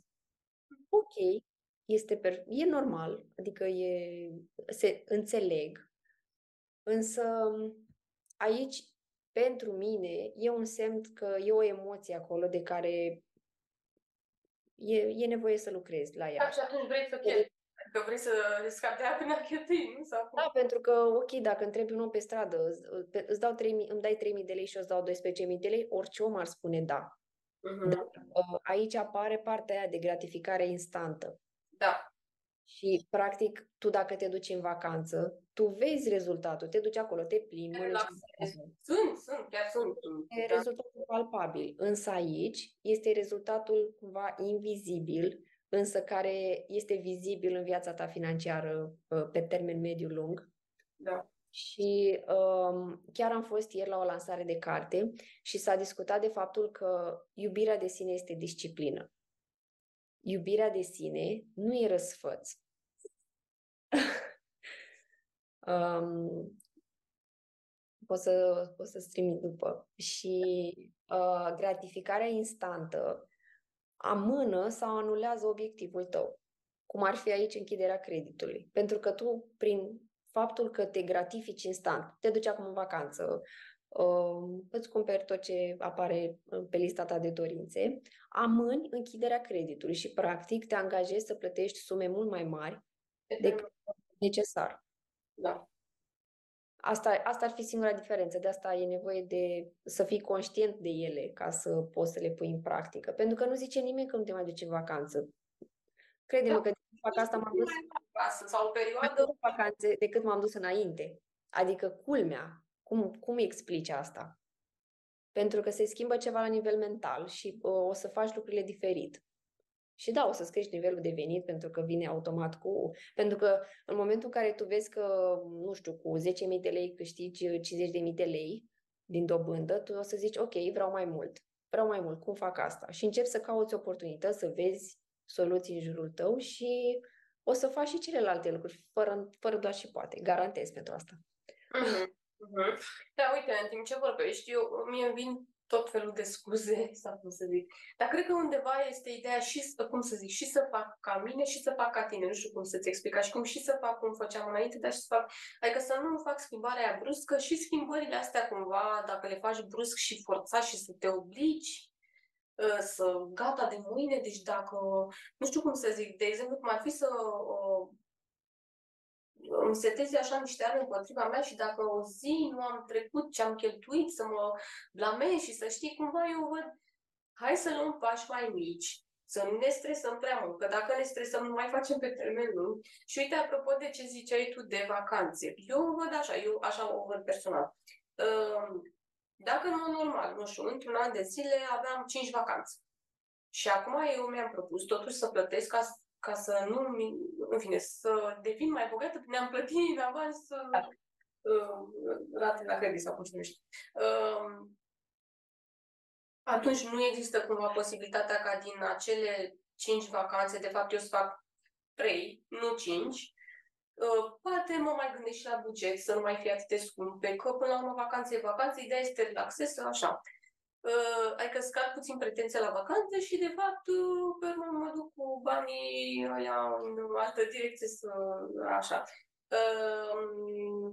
Ok, este per- e normal, adică e, se înțeleg, însă aici, pentru mine, e un semn că e o emoție acolo de care e, e nevoie să lucrezi la ea. Da, și atunci vrei să cheltui. Adică vrei să scapi de apă a cheltui, nu? Sau cum? Da, pentru că, ok, dacă întrebi un om pe stradă, îți, îți dau 3, îmi dai 3.000 de lei și eu îți dau 12.000 de lei, orice om ar spune da. Mhm. Dar uh, aici apare partea aia de gratificare instantă. Da. Și, practic, tu dacă te duci în vacanță, tu vezi rezultatul, te duci acolo, te plimbi, mănânci Relaxezi. acasă. Sunt, sunt, chiar sunt. E Da. rezultatul palpabil. Însă aici este rezultatul cumva invizibil, însă care este vizibil în viața ta financiară uh, pe termen mediu-lung. Da. Și um, chiar am fost ieri la o lansare de carte și s-a discutat de faptul că iubirea de sine este disciplină. Iubirea de sine nu e răsfăț. (laughs) um, poți, să, poți să-ți trimit după. Și uh, gratificarea instantă amână sau anulează obiectivul tău, cum ar fi aici închiderea creditului. Pentru că tu, prin faptul că te gratifici instant, te duci acum în vacanță, uh, îți cumperi tot ce apare uh, pe lista ta de dorințe, amâni închiderea creditului și, practic, te angajezi să plătești sume mult mai mari decât necesar. Da. Asta, asta ar fi singura diferență. De asta e nevoie de să fii conștient de ele ca să poți să le pui în practică. Pentru că nu zice nimeni că nu te mai duci în vacanță. Crede-mă Da. că când fac asta m-am dus Acasă, sau o mai perioadă mult în vacanțe decât m-am dus înainte. Adică culmea. Cum, cum explici asta? Pentru că se schimbă ceva la nivel mental și uh, o să faci lucrurile diferit. Și da, o să-ți crești nivelul de venit pentru că vine automat cu... Pentru că în momentul în care tu vezi că, nu știu, cu 10.000 de lei câștigi 50.000 de lei din dobândă, tu o să zici, ok, vreau mai mult. Vreau mai mult. Cum fac asta? Și începi să cauți oportunități, să vezi soluții în jurul tău și o să faci și celelalte lucruri, fără, fără doar și poate. Garantez pentru asta. Mhm, mhm. Da, uite, în timp ce vorbești, eu, mie îmi vin tot felul de scuze, (laughs) sau cum să zic. Dar cred că undeva este ideea și, să, cum să zic, și să fac ca mine și să fac ca tine. Nu știu cum să-ți explic, și cum și să fac cum făceam înainte, dar și să fac... Adică să nu fac schimbarea aia bruscă și schimbările astea cumva, dacă le faci brusc și forțat și să te obligi, uh, să gata de mâine, deci dacă, nu știu cum să zic, de exemplu, cum ar fi să uh, îmi seteze așa niște arme împotriva mea și dacă o zi nu am trecut ce am cheltuit, să mă blamez și să știi cumva eu văd, hai să luăm pași mai mici, să nu ne stresăm prea mult, că dacă ne stresăm nu mai facem pe termen lung. Și uite, apropo de ce ziceai tu de vacanțe, eu o văd așa, eu așa o văd personal. Ehm, Dacă în mod normal, nu știu, într-un an de zile aveam 5 vacanțe. Și acum eu mi-am propus totuși să plătesc ca, ca să nu, mi- în fine, să devin mai bogată, ne-am plătit în avans Da. uh, rate la credit sau cum se numește. Uh, atunci nu există cumva posibilitatea ca din acele 5 vacanțe, de fapt eu să fac 3, nu 5, Uh, poate mă mai gândesc și la buget, să nu mai fie atât de scumpe, că până la urmă vacanță e vacanță, ideea este să te relaxezi, să așa. Uh, adică scad puțin pretenția la vacanță și, de fapt, uh, pe urmă mă duc cu banii ăia în altă direcție să... așa. Uh,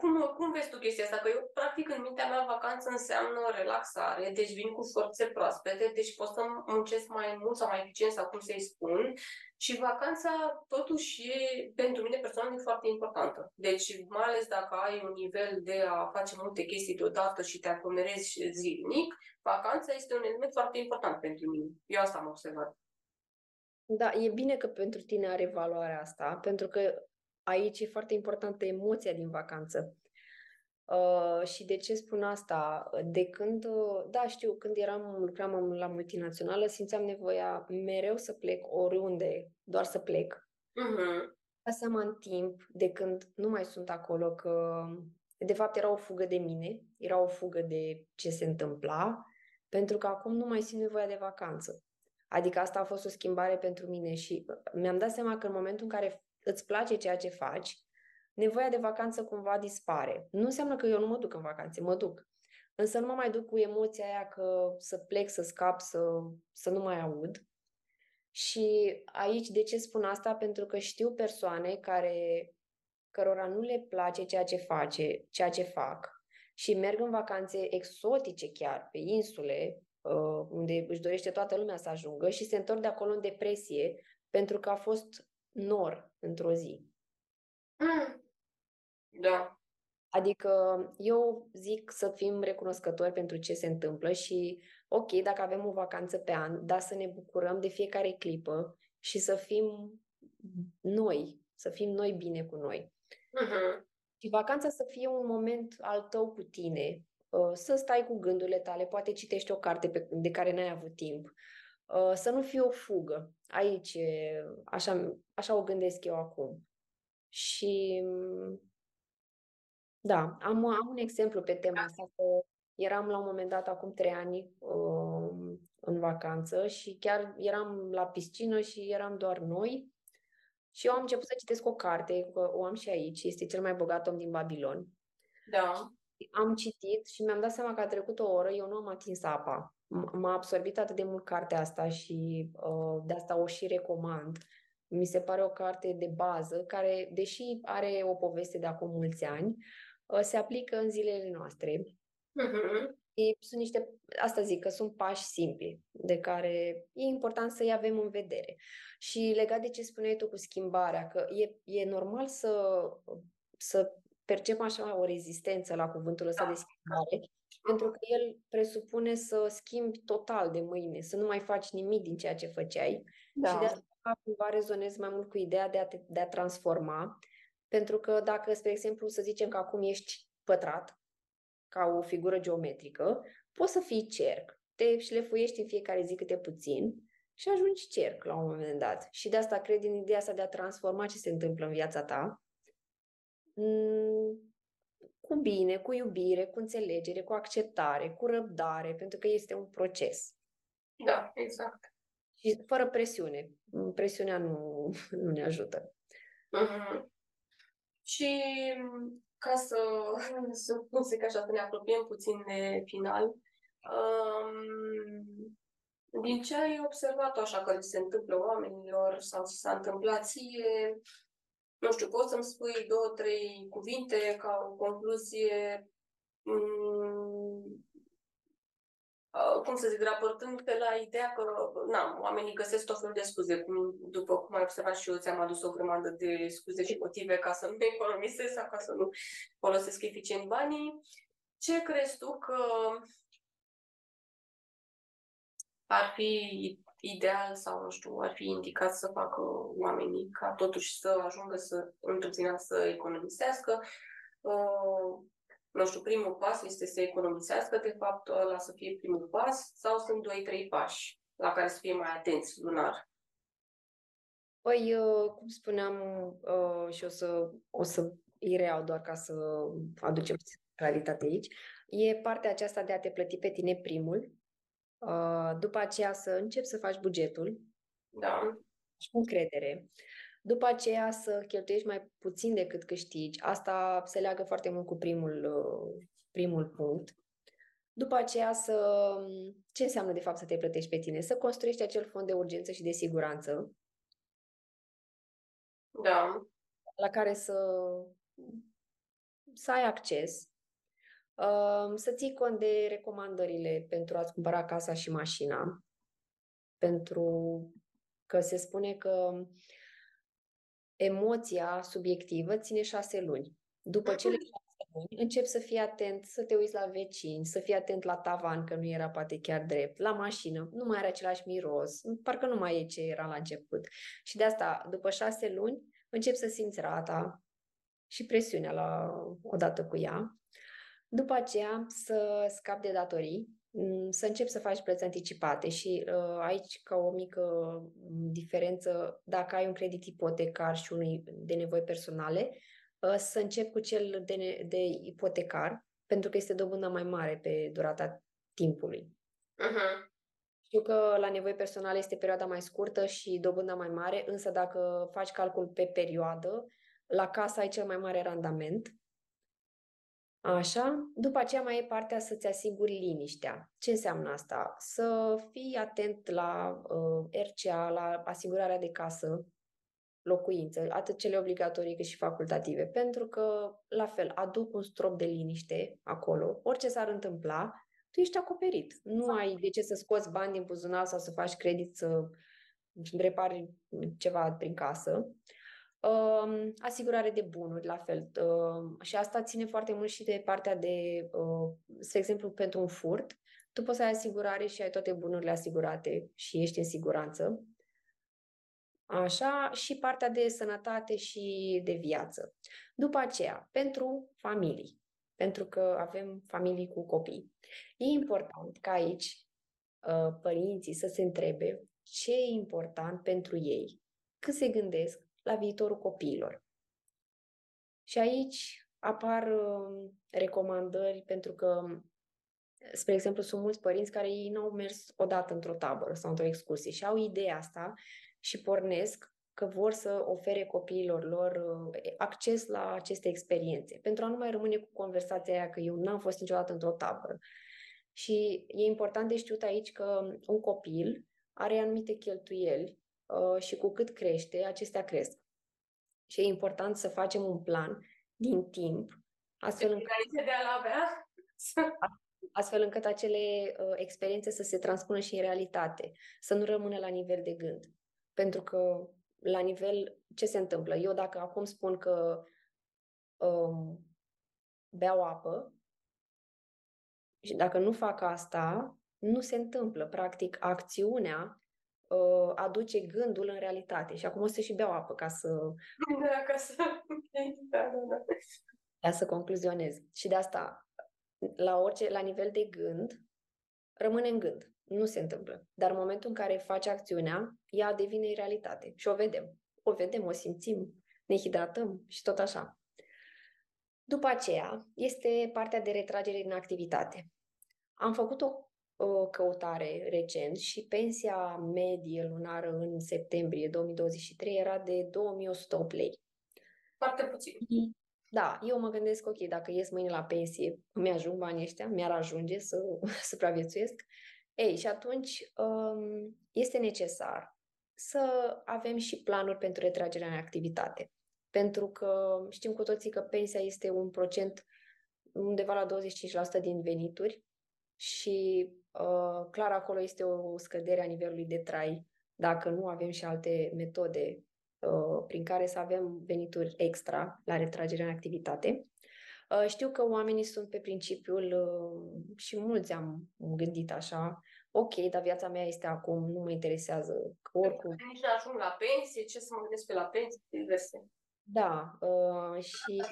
cum, cum vezi tu chestia asta? Că eu, practic, în mintea mea, vacanță înseamnă relaxare, deci vin cu forțe proaspete, deci pot să muncesc mai mult sau mai eficient sau cum să-i spun. Și vacanța, totuși, e, pentru mine personal, e foarte importantă. Deci, mai ales dacă ai un nivel de a face multe chestii deodată și te aglomerezi zilnic, vacanța este un element foarte important pentru mine. Eu asta am observat. Da, e bine că pentru tine are valoarea asta, pentru că aici e foarte importantă emoția din vacanță. Uh, și de ce spun asta? De când, uh, da, știu, când eram, lucram la multinațională, simțeam nevoia mereu să plec oriunde, doar să plec. Mhm. Da seama în timp, de când nu mai sunt acolo, că de fapt era o fugă de mine, era o fugă de ce se întâmpla, pentru că acum nu mai simt nevoia de vacanță. Adică asta a fost o schimbare pentru mine și uh, mi-am dat seama că în momentul în care îți place ceea ce faci, nevoia de vacanță cumva dispare. Nu înseamnă că eu nu mă duc în vacanțe, mă duc. Însă nu mă mai duc cu emoția aia că să plec, să scap, să, să nu mai aud. Și aici, de ce spun asta? Pentru că știu persoane care, cărora nu le place ceea ce face, ceea ce fac și merg în vacanțe exotice chiar, pe insule, uh, unde își dorește toată lumea să ajungă și se întorc de acolo în depresie pentru că a fost nor într-o zi. Mm. Da. Adică eu zic să fim recunoscători pentru ce se întâmplă și ok, dacă avem o vacanță pe an, dar să ne bucurăm de fiecare clipă și să fim noi, să fim noi bine cu noi. Uh-huh. Și vacanța să fie un moment al tău cu tine, uh, să stai cu gândurile tale, poate citești o carte pe, de care n-ai avut timp, uh, să nu fie o fugă. Aici, așa, așa o gândesc eu acum. Și da, am, am un exemplu pe tema asta, că eram la un moment dat, acum trei ani, uh, în vacanță și chiar eram la piscină și eram doar noi și eu am început să citesc o carte, o am și aici, este cel mai bogat om din Babilon. Da. Am citit și mi-am dat seama că a trecut o oră, eu nu am atins apa. M-a absorbit atât de mult cartea asta și uh, de asta o și recomand. Mi se pare o carte de bază care, deși are o poveste de acum mulți ani, uh, se aplică în zilele noastre. Uh-huh. Sunt niște, asta zic, că sunt pași simpli, de care e important să-i avem în vedere. Și legat de ce spuneai tu cu schimbarea, că e, e normal să, să percepem așa o rezistență la cuvântul ăsta da. de schimbare, pentru că el presupune să schimbi total de mâine, să nu mai faci nimic din ceea ce făceai. Da. Și de asta cumva rezonez mai mult cu ideea de a, te, de a transforma, pentru că dacă, spre exemplu, să zicem că acum ești pătrat, ca o figură geometrică, poți să fii cerc. Te șlefuiești în fiecare zi câte puțin și ajungi cerc la un moment dat. Și de asta cred în ideea asta de a transforma ce se întâmplă în viața ta mm, cu bine, cu iubire, cu înțelegere, cu acceptare, cu răbdare, pentru că este un proces. Da, exact. Și fără presiune. Presiunea nu, (laughs) nu ne ajută. Mm-hmm. Și ca să, (laughs) să cum zic așa, să ne apropiem puțin de final, um, din ce ai observat așa că se întâmplă oamenilor sau s-a întâmplat ție, nu știu, poți să-mi spui două, trei cuvinte ca o concluzie um, Uh, cum să zic, raportând pe la ideea că, na, oamenii găsesc tot felul de scuze, cum, după cum ai observat și eu, ți-am adus o grămadă de scuze și motive ca să nu (laughs) economisesc sau ca să nu folosesc eficient banii. Ce crezi tu că ar fi ideal sau, nu știu, ar fi indicat să facă oamenii ca totuși să ajungă să, într-un final, să economisească? Uh, nu știu, primul pas este să economisească, de fapt, ăla să fie primul pas, sau sunt doi, trei pași la care să fie mai atenți lunar? Păi, uh, cum spuneam, uh, și o să, o să îi reau doar ca să aducem claritate aici, e partea aceasta de a te plăti pe tine primul, uh, după aceea să începi să faci bugetul, da. și cu încredere, după aceea să cheltuiești mai puțin decât câștigi. Asta se leagă foarte mult cu primul, uh, primul punct. După aceea să... Ce înseamnă de fapt să te plătești pe tine? Să construiești acel fond de urgență și de siguranță. Da. La care să, să ai acces. Uh, să ții cont de recomandările pentru a-ți cumpăra casa și mașina. Pentru că se spune că emoția subiectivă ține șase luni. După cele șase luni, încep să fii atent, să te uiți la vecini, să fii atent la tavan, că nu era poate chiar drept, la mașină, nu mai are același miros, parcă nu mai e ce era la început. Și de asta, după șase luni, încep să simți rata și presiunea la, odată cu ea. După aceea, să scapi de datorii, Mm, să începi să faci plăți anticipate și uh, aici, ca o mică mm, diferență, dacă ai un credit ipotecar și unul de nevoi personale, uh, să începi cu cel de, ne- de ipotecar, pentru că este dobândă mai mare pe durata timpului. Uh-huh. Știu că la nevoi personale este perioada mai scurtă și dobânda mai mare, însă dacă faci calcul pe perioadă, la casă ai cel mai mare randament Așa, după aceea mai e partea să-ți asiguri liniștea. Ce înseamnă asta? Să fii atent la uh, RCA, la asigurarea de casă, locuință, atât cele obligatorii cât și facultative, pentru că, la fel, aduc un strop de liniște acolo. Orice s-ar întâmpla, tu ești acoperit. Nu ai de ce să scoți bani din buzunar sau să faci credit să repari ceva prin casă. Uh, asigurare de bunuri, la fel. Uh, și asta ține foarte mult și de partea de, uh, spre exemplu, pentru un furt, tu poți să ai asigurare și ai toate bunurile asigurate și ești în siguranță. Așa, și partea de sănătate și de viață. După aceea, pentru familii, pentru că avem familii cu copii. E important ca aici uh, părinții să se întrebe ce e important pentru ei, când se gândesc la viitorul copiilor. Și aici apar uh, recomandări pentru că, spre exemplu, sunt mulți părinți care ei nu au mers odată într-o tabără sau într-o excursie și au ideea asta și pornesc că vor să ofere copiilor lor uh, acces la aceste experiențe, pentru a nu mai rămâne cu conversația aia că eu n-am fost niciodată într-o tabără. Și e important de știut aici că un copil are anumite cheltuieli uh, și cu cât crește, acestea cresc. Și e important să facem un plan din timp, astfel încât, de a avea. (laughs) astfel încât acele uh, experiențe să se transpună și în realitate, să nu rămână la nivel de gând. Pentru că la nivel, ce se întâmplă? Eu dacă acum spun că um, beau apă și dacă nu fac asta, nu se întâmplă. Practic, acțiunea uh, aduce gândul în realitate. Și acum o să și beau apă ca să... Da, (laughs) ca să... da, da, da. Ca să concluzionez. Și de asta, la orice, la nivel de gând, rămâne în gând nu se întâmplă. Dar în momentul în care faci acțiunea, ea devine realitate și o vedem. O vedem, o simțim, ne hidratăm și tot așa. După aceea, este partea de retragere din activitate. Am făcut o, o căutare recent și pensia medie lunară în septembrie 2023 era de 2108 lei. Foarte puțin. Da, eu mă gândesc, ok, dacă ies mâine la pensie, mi-ajung banii ăștia, mi-ar ajunge să (laughs) supraviețuiesc. Ei, și atunci um, este necesar să avem și planuri pentru retragerea în activitate. Pentru că știm cu toții că pensia este un procent undeva la 25% din venituri și uh, clar acolo este o scădere a nivelului de trai dacă nu avem și alte metode uh, prin care să avem venituri extra la retragerea în activitate. Uh, știu că oamenii sunt pe principiul, uh, și mulți am gândit așa, ok, dar viața mea este acum, nu mă interesează, că oricum... Nici nu ajung la pensie, ce să mă gândesc pe la pensie, diverse. Da, uh, și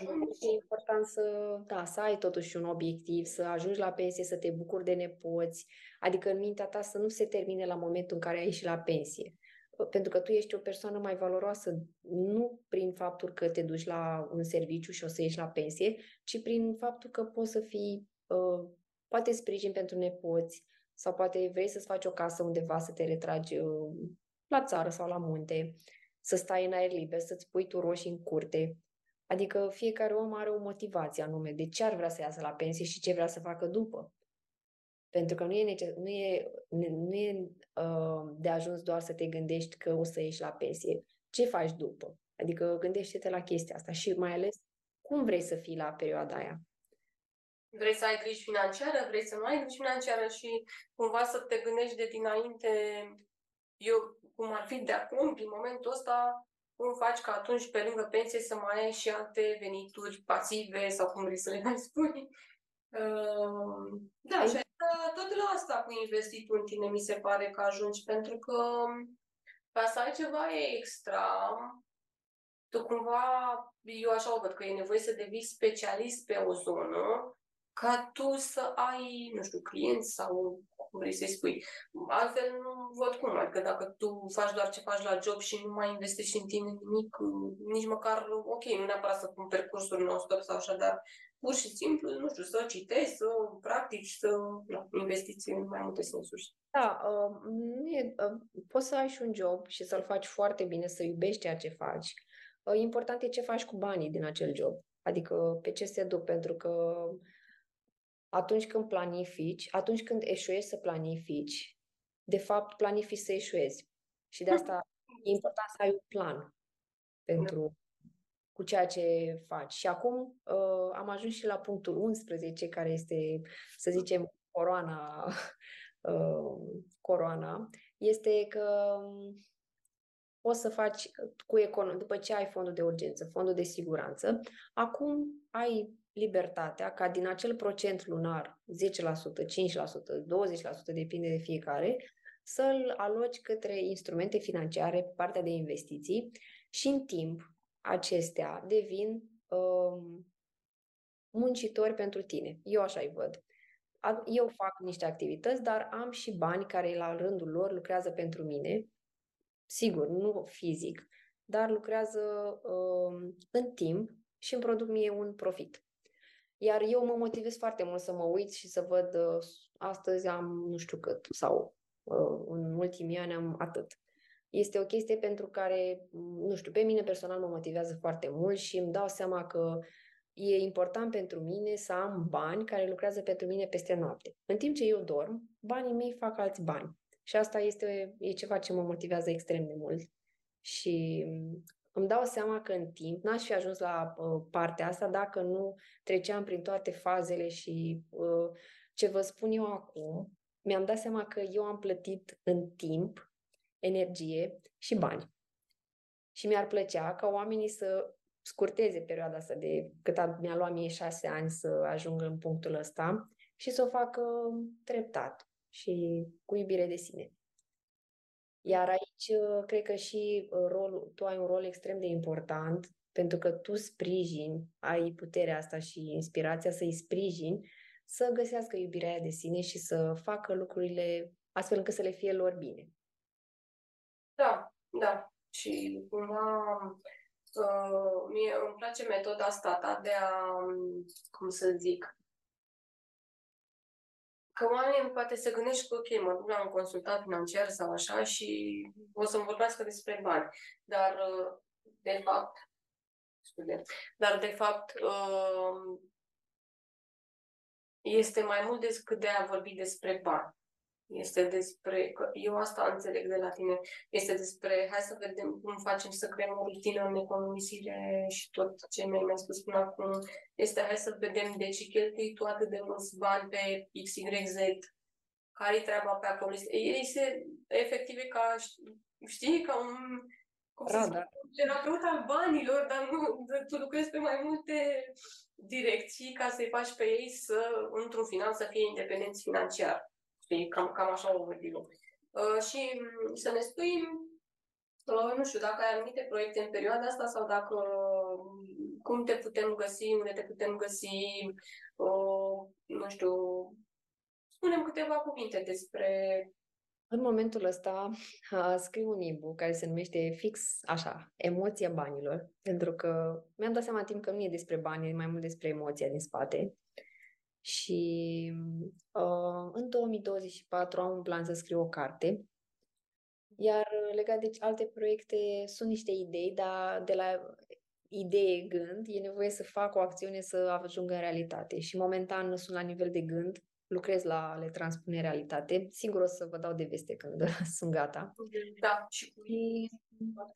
e important să, da, să ai totuși un obiectiv, să ajungi la pensie, să te bucuri de nepoți, adică în mintea ta să nu se termine la momentul în care ai ieșit la pensie. Pentru că tu ești o persoană mai valoroasă, nu prin faptul că te duci la un serviciu și o să ieși la pensie, ci prin faptul că poți să fii, uh, poate sprijin pentru nepoți, sau poate vrei să-ți faci o casă undeva să te retragi uh, la țară sau la munte, să stai în aer liber, să-ți pui tu roșii în curte. Adică fiecare om are o motivație anume de ce ar vrea să iasă la pensie și ce vrea să facă după. Pentru că nu e, neces- nu e, nu e uh, de ajuns doar să te gândești că o să ieși la pensie. Ce faci după? Adică gândește-te la chestia asta și mai ales cum vrei să fii la perioada aia. Vrei să ai griji financiară, vrei să nu ai griji financiară și cumva să te gândești de dinainte, eu, cum ar fi de acum, din momentul ăsta, cum faci ca atunci, pe lângă pensie, să mai ai și alte venituri pasive sau cum vrei să le mai spui. Uh, da, și tot de la asta cu investitul în tine mi se pare că ajungi, pentru că ca să ai ceva extra, tu cumva, eu așa o văd, că e nevoie să devii specialist pe o zonă ca tu să ai, nu știu, clienți sau cum vrei să-i spui. Altfel nu văd cum, adică dacă tu faci doar ce faci la job și nu mai investești în tine nimic, nici măcar, ok, nu neapărat să cumperi cursuri non-stop sau așa, dar pur și simplu, nu știu, să citești, să practici, să da, investiți în mai multe sensuri. Da, uh, nu e, uh, poți să ai și un job și să-l faci foarte bine, să iubești ceea ce faci. Uh, important e ce faci cu banii din acel job. Adică pe ce se duc, pentru că atunci când planifici, atunci când eșuezi să planifici, de fapt planifici să eșuezi. Și de asta e important să ai un plan pentru cu ceea ce faci. Și acum uh, am ajuns și la punctul 11, care este, să zicem, coroana, (laughs) uh, coroana, este că um, poți să faci cu econom, după ce ai fondul de urgență, fondul de siguranță, acum ai libertatea ca din acel procent lunar, 10%, 5%, 20%, depinde de fiecare, să-l aloci către instrumente financiare, partea de investiții și în timp acestea devin um, muncitori pentru tine. Eu așa îi văd. Eu fac niște activități, dar am și bani care la rândul lor lucrează pentru mine. Sigur, nu fizic, dar lucrează um, în timp și îmi produc mie un profit. Iar eu mă motivez foarte mult să mă uit și să văd uh, astăzi am nu știu cât sau uh, în ultimii ani am atât. Este o chestie pentru care, nu știu, pe mine personal mă motivează foarte mult și îmi dau seama că e important pentru mine să am bani care lucrează pentru mine peste noapte. În timp ce eu dorm, banii mei fac alți bani. Și asta este e ceva ce mă motivează extrem de mult. Și îmi dau seama că în timp n-aș fi ajuns la uh, partea asta dacă nu treceam prin toate fazele și uh, ce vă spun eu acum, mi-am dat seama că eu am plătit în timp, energie și bani. Și mi-ar plăcea ca oamenii să scurteze perioada asta de cât a, mi-a luat mie șase ani să ajung în punctul ăsta și să o facă treptat și cu iubire de sine. Iar aici uh, cred că și uh, rolul, tu ai un rol extrem de important pentru că tu sprijini, ai puterea asta și inspirația să-i sprijini să găsească iubirea aia de sine și să facă lucrurile astfel încât să le fie lor bine. Da, da. Și cumva uh, mie îmi place metoda asta ta de a, cum să zic, că oamenii poate să gândești că, ok, mă duc la un consultant financiar sau așa și o să-mi vorbească despre bani. Dar, uh, de fapt, scuze, dar, de fapt, uh, este mai mult decât de a vorbi despre bani. Este despre, că eu asta înțeleg de la tine, este despre, hai să vedem cum facem să creăm o rutină în economisire și tot ce mi-ai mai spus până acum, este hai să vedem de ce cheltui tu atât de mulți bani pe XYZ, care-i treaba pe acolo. Este efectiv ca, știi, ca un cum să spun, terapeut al banilor, dar nu, tu lucrezi pe mai multe direcții ca să-i faci pe ei să, într-un final, să fie independenți financiar. Știi, cam, cam așa o văd eu. Uh, și mm, să ne spui, uh, nu știu, dacă ai anumite proiecte în perioada asta sau dacă, mm, cum te putem găsi, unde te putem găsi, uh, nu știu, spunem câteva cuvinte despre în momentul ăsta uh, scriu un e care se numește fix așa, Emoția banilor, pentru că mi-am dat seama timp că nu e despre bani, e mai mult despre emoția din spate. Și uh, în 2024 am un plan să scriu o carte. Iar legat de alte proiecte, sunt niște idei, dar de la idee, gând, e nevoie să fac o acțiune să ajungă în realitate. Și momentan sunt la nivel de gând, lucrez la le transpune în realitate. Sigur o să vă dau de veste când (laughs) sunt gata. Da, și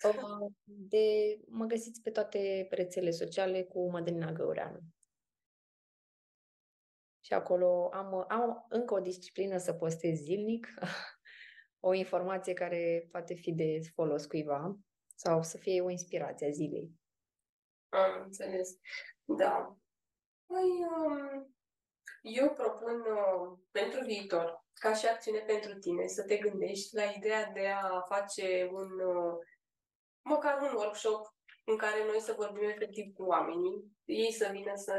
uh, de, mă găsiți pe toate rețelele sociale cu Mădălina Găureanu. Și acolo am, am încă o disciplină să postez zilnic, (laughs) o informație care poate fi de folos cuiva sau să fie o inspirație a zilei. Am înțeles. Da. Păi, um, eu propun uh, pentru viitor, ca și acțiune pentru tine, să te gândești la ideea de a face un, uh, măcar un workshop în care noi să vorbim efectiv cu oamenii, ei să vină să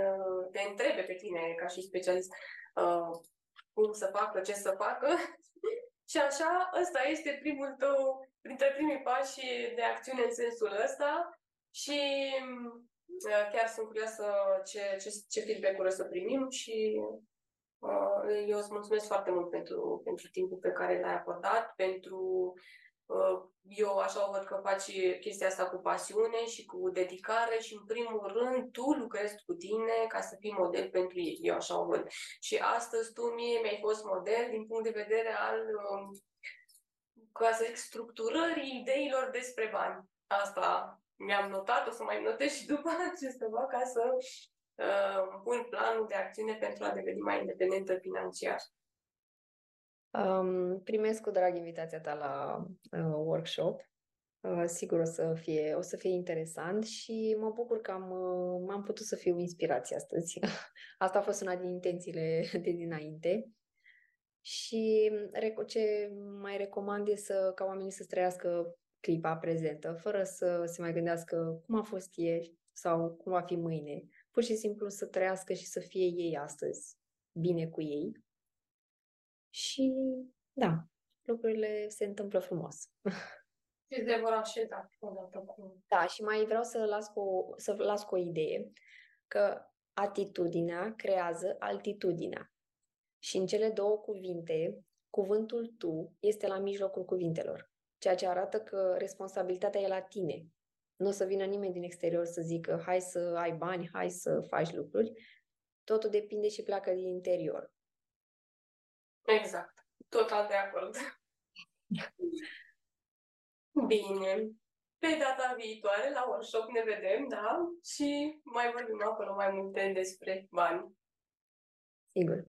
te întrebe pe tine ca și specialist uh, cum să facă, ce să facă. (laughs) și așa, ăsta este primul tău, printre primii pași de acțiune în sensul ăsta și uh, chiar sunt curioasă ce, ce, ce feedback-uri o să primim și uh, eu îți mulțumesc foarte mult pentru, pentru timpul pe care l-ai acordat, pentru uh, eu așa o văd că faci chestia asta cu pasiune și cu dedicare și în primul rând tu lucrezi cu tine ca să fii model pentru ei. Eu așa o văd. Și astăzi tu mie mi-ai fost model din punct de vedere al, um, ca să zic, structurării ideilor despre bani. Asta mi-am notat, o să mai notez și după ce să fac ca să uh, pun planul de acțiune pentru a deveni mai independentă financiar. Um, primesc cu drag invitația ta la uh, workshop. Uh, sigur o să, fie, o să fie interesant și mă bucur că am, uh, am putut să fiu inspirație astăzi. (laughs) Asta a fost una din intențiile de dinainte. Și ce mai recomand e să, ca oamenii să trăiască clipa prezentă, fără să se mai gândească cum a fost ieri sau cum va fi mâine. Pur și simplu să trăiască și să fie ei astăzi bine cu ei și da, lucrurile se întâmplă frumos. Și se vor așeza odată cu... Da, și mai vreau să las cu, să las cu o idee, că atitudinea creează altitudinea. Și în cele două cuvinte, cuvântul tu este la mijlocul cuvintelor, ceea ce arată că responsabilitatea e la tine. Nu o să vină nimeni din exterior să zică hai să ai bani, hai să faci lucruri. Totul depinde și pleacă din interior. Exact. Total de acord. (laughs) Bine. Pe data viitoare, la workshop, ne vedem, da? Și mai vorbim acolo mai multe despre bani. Sigur.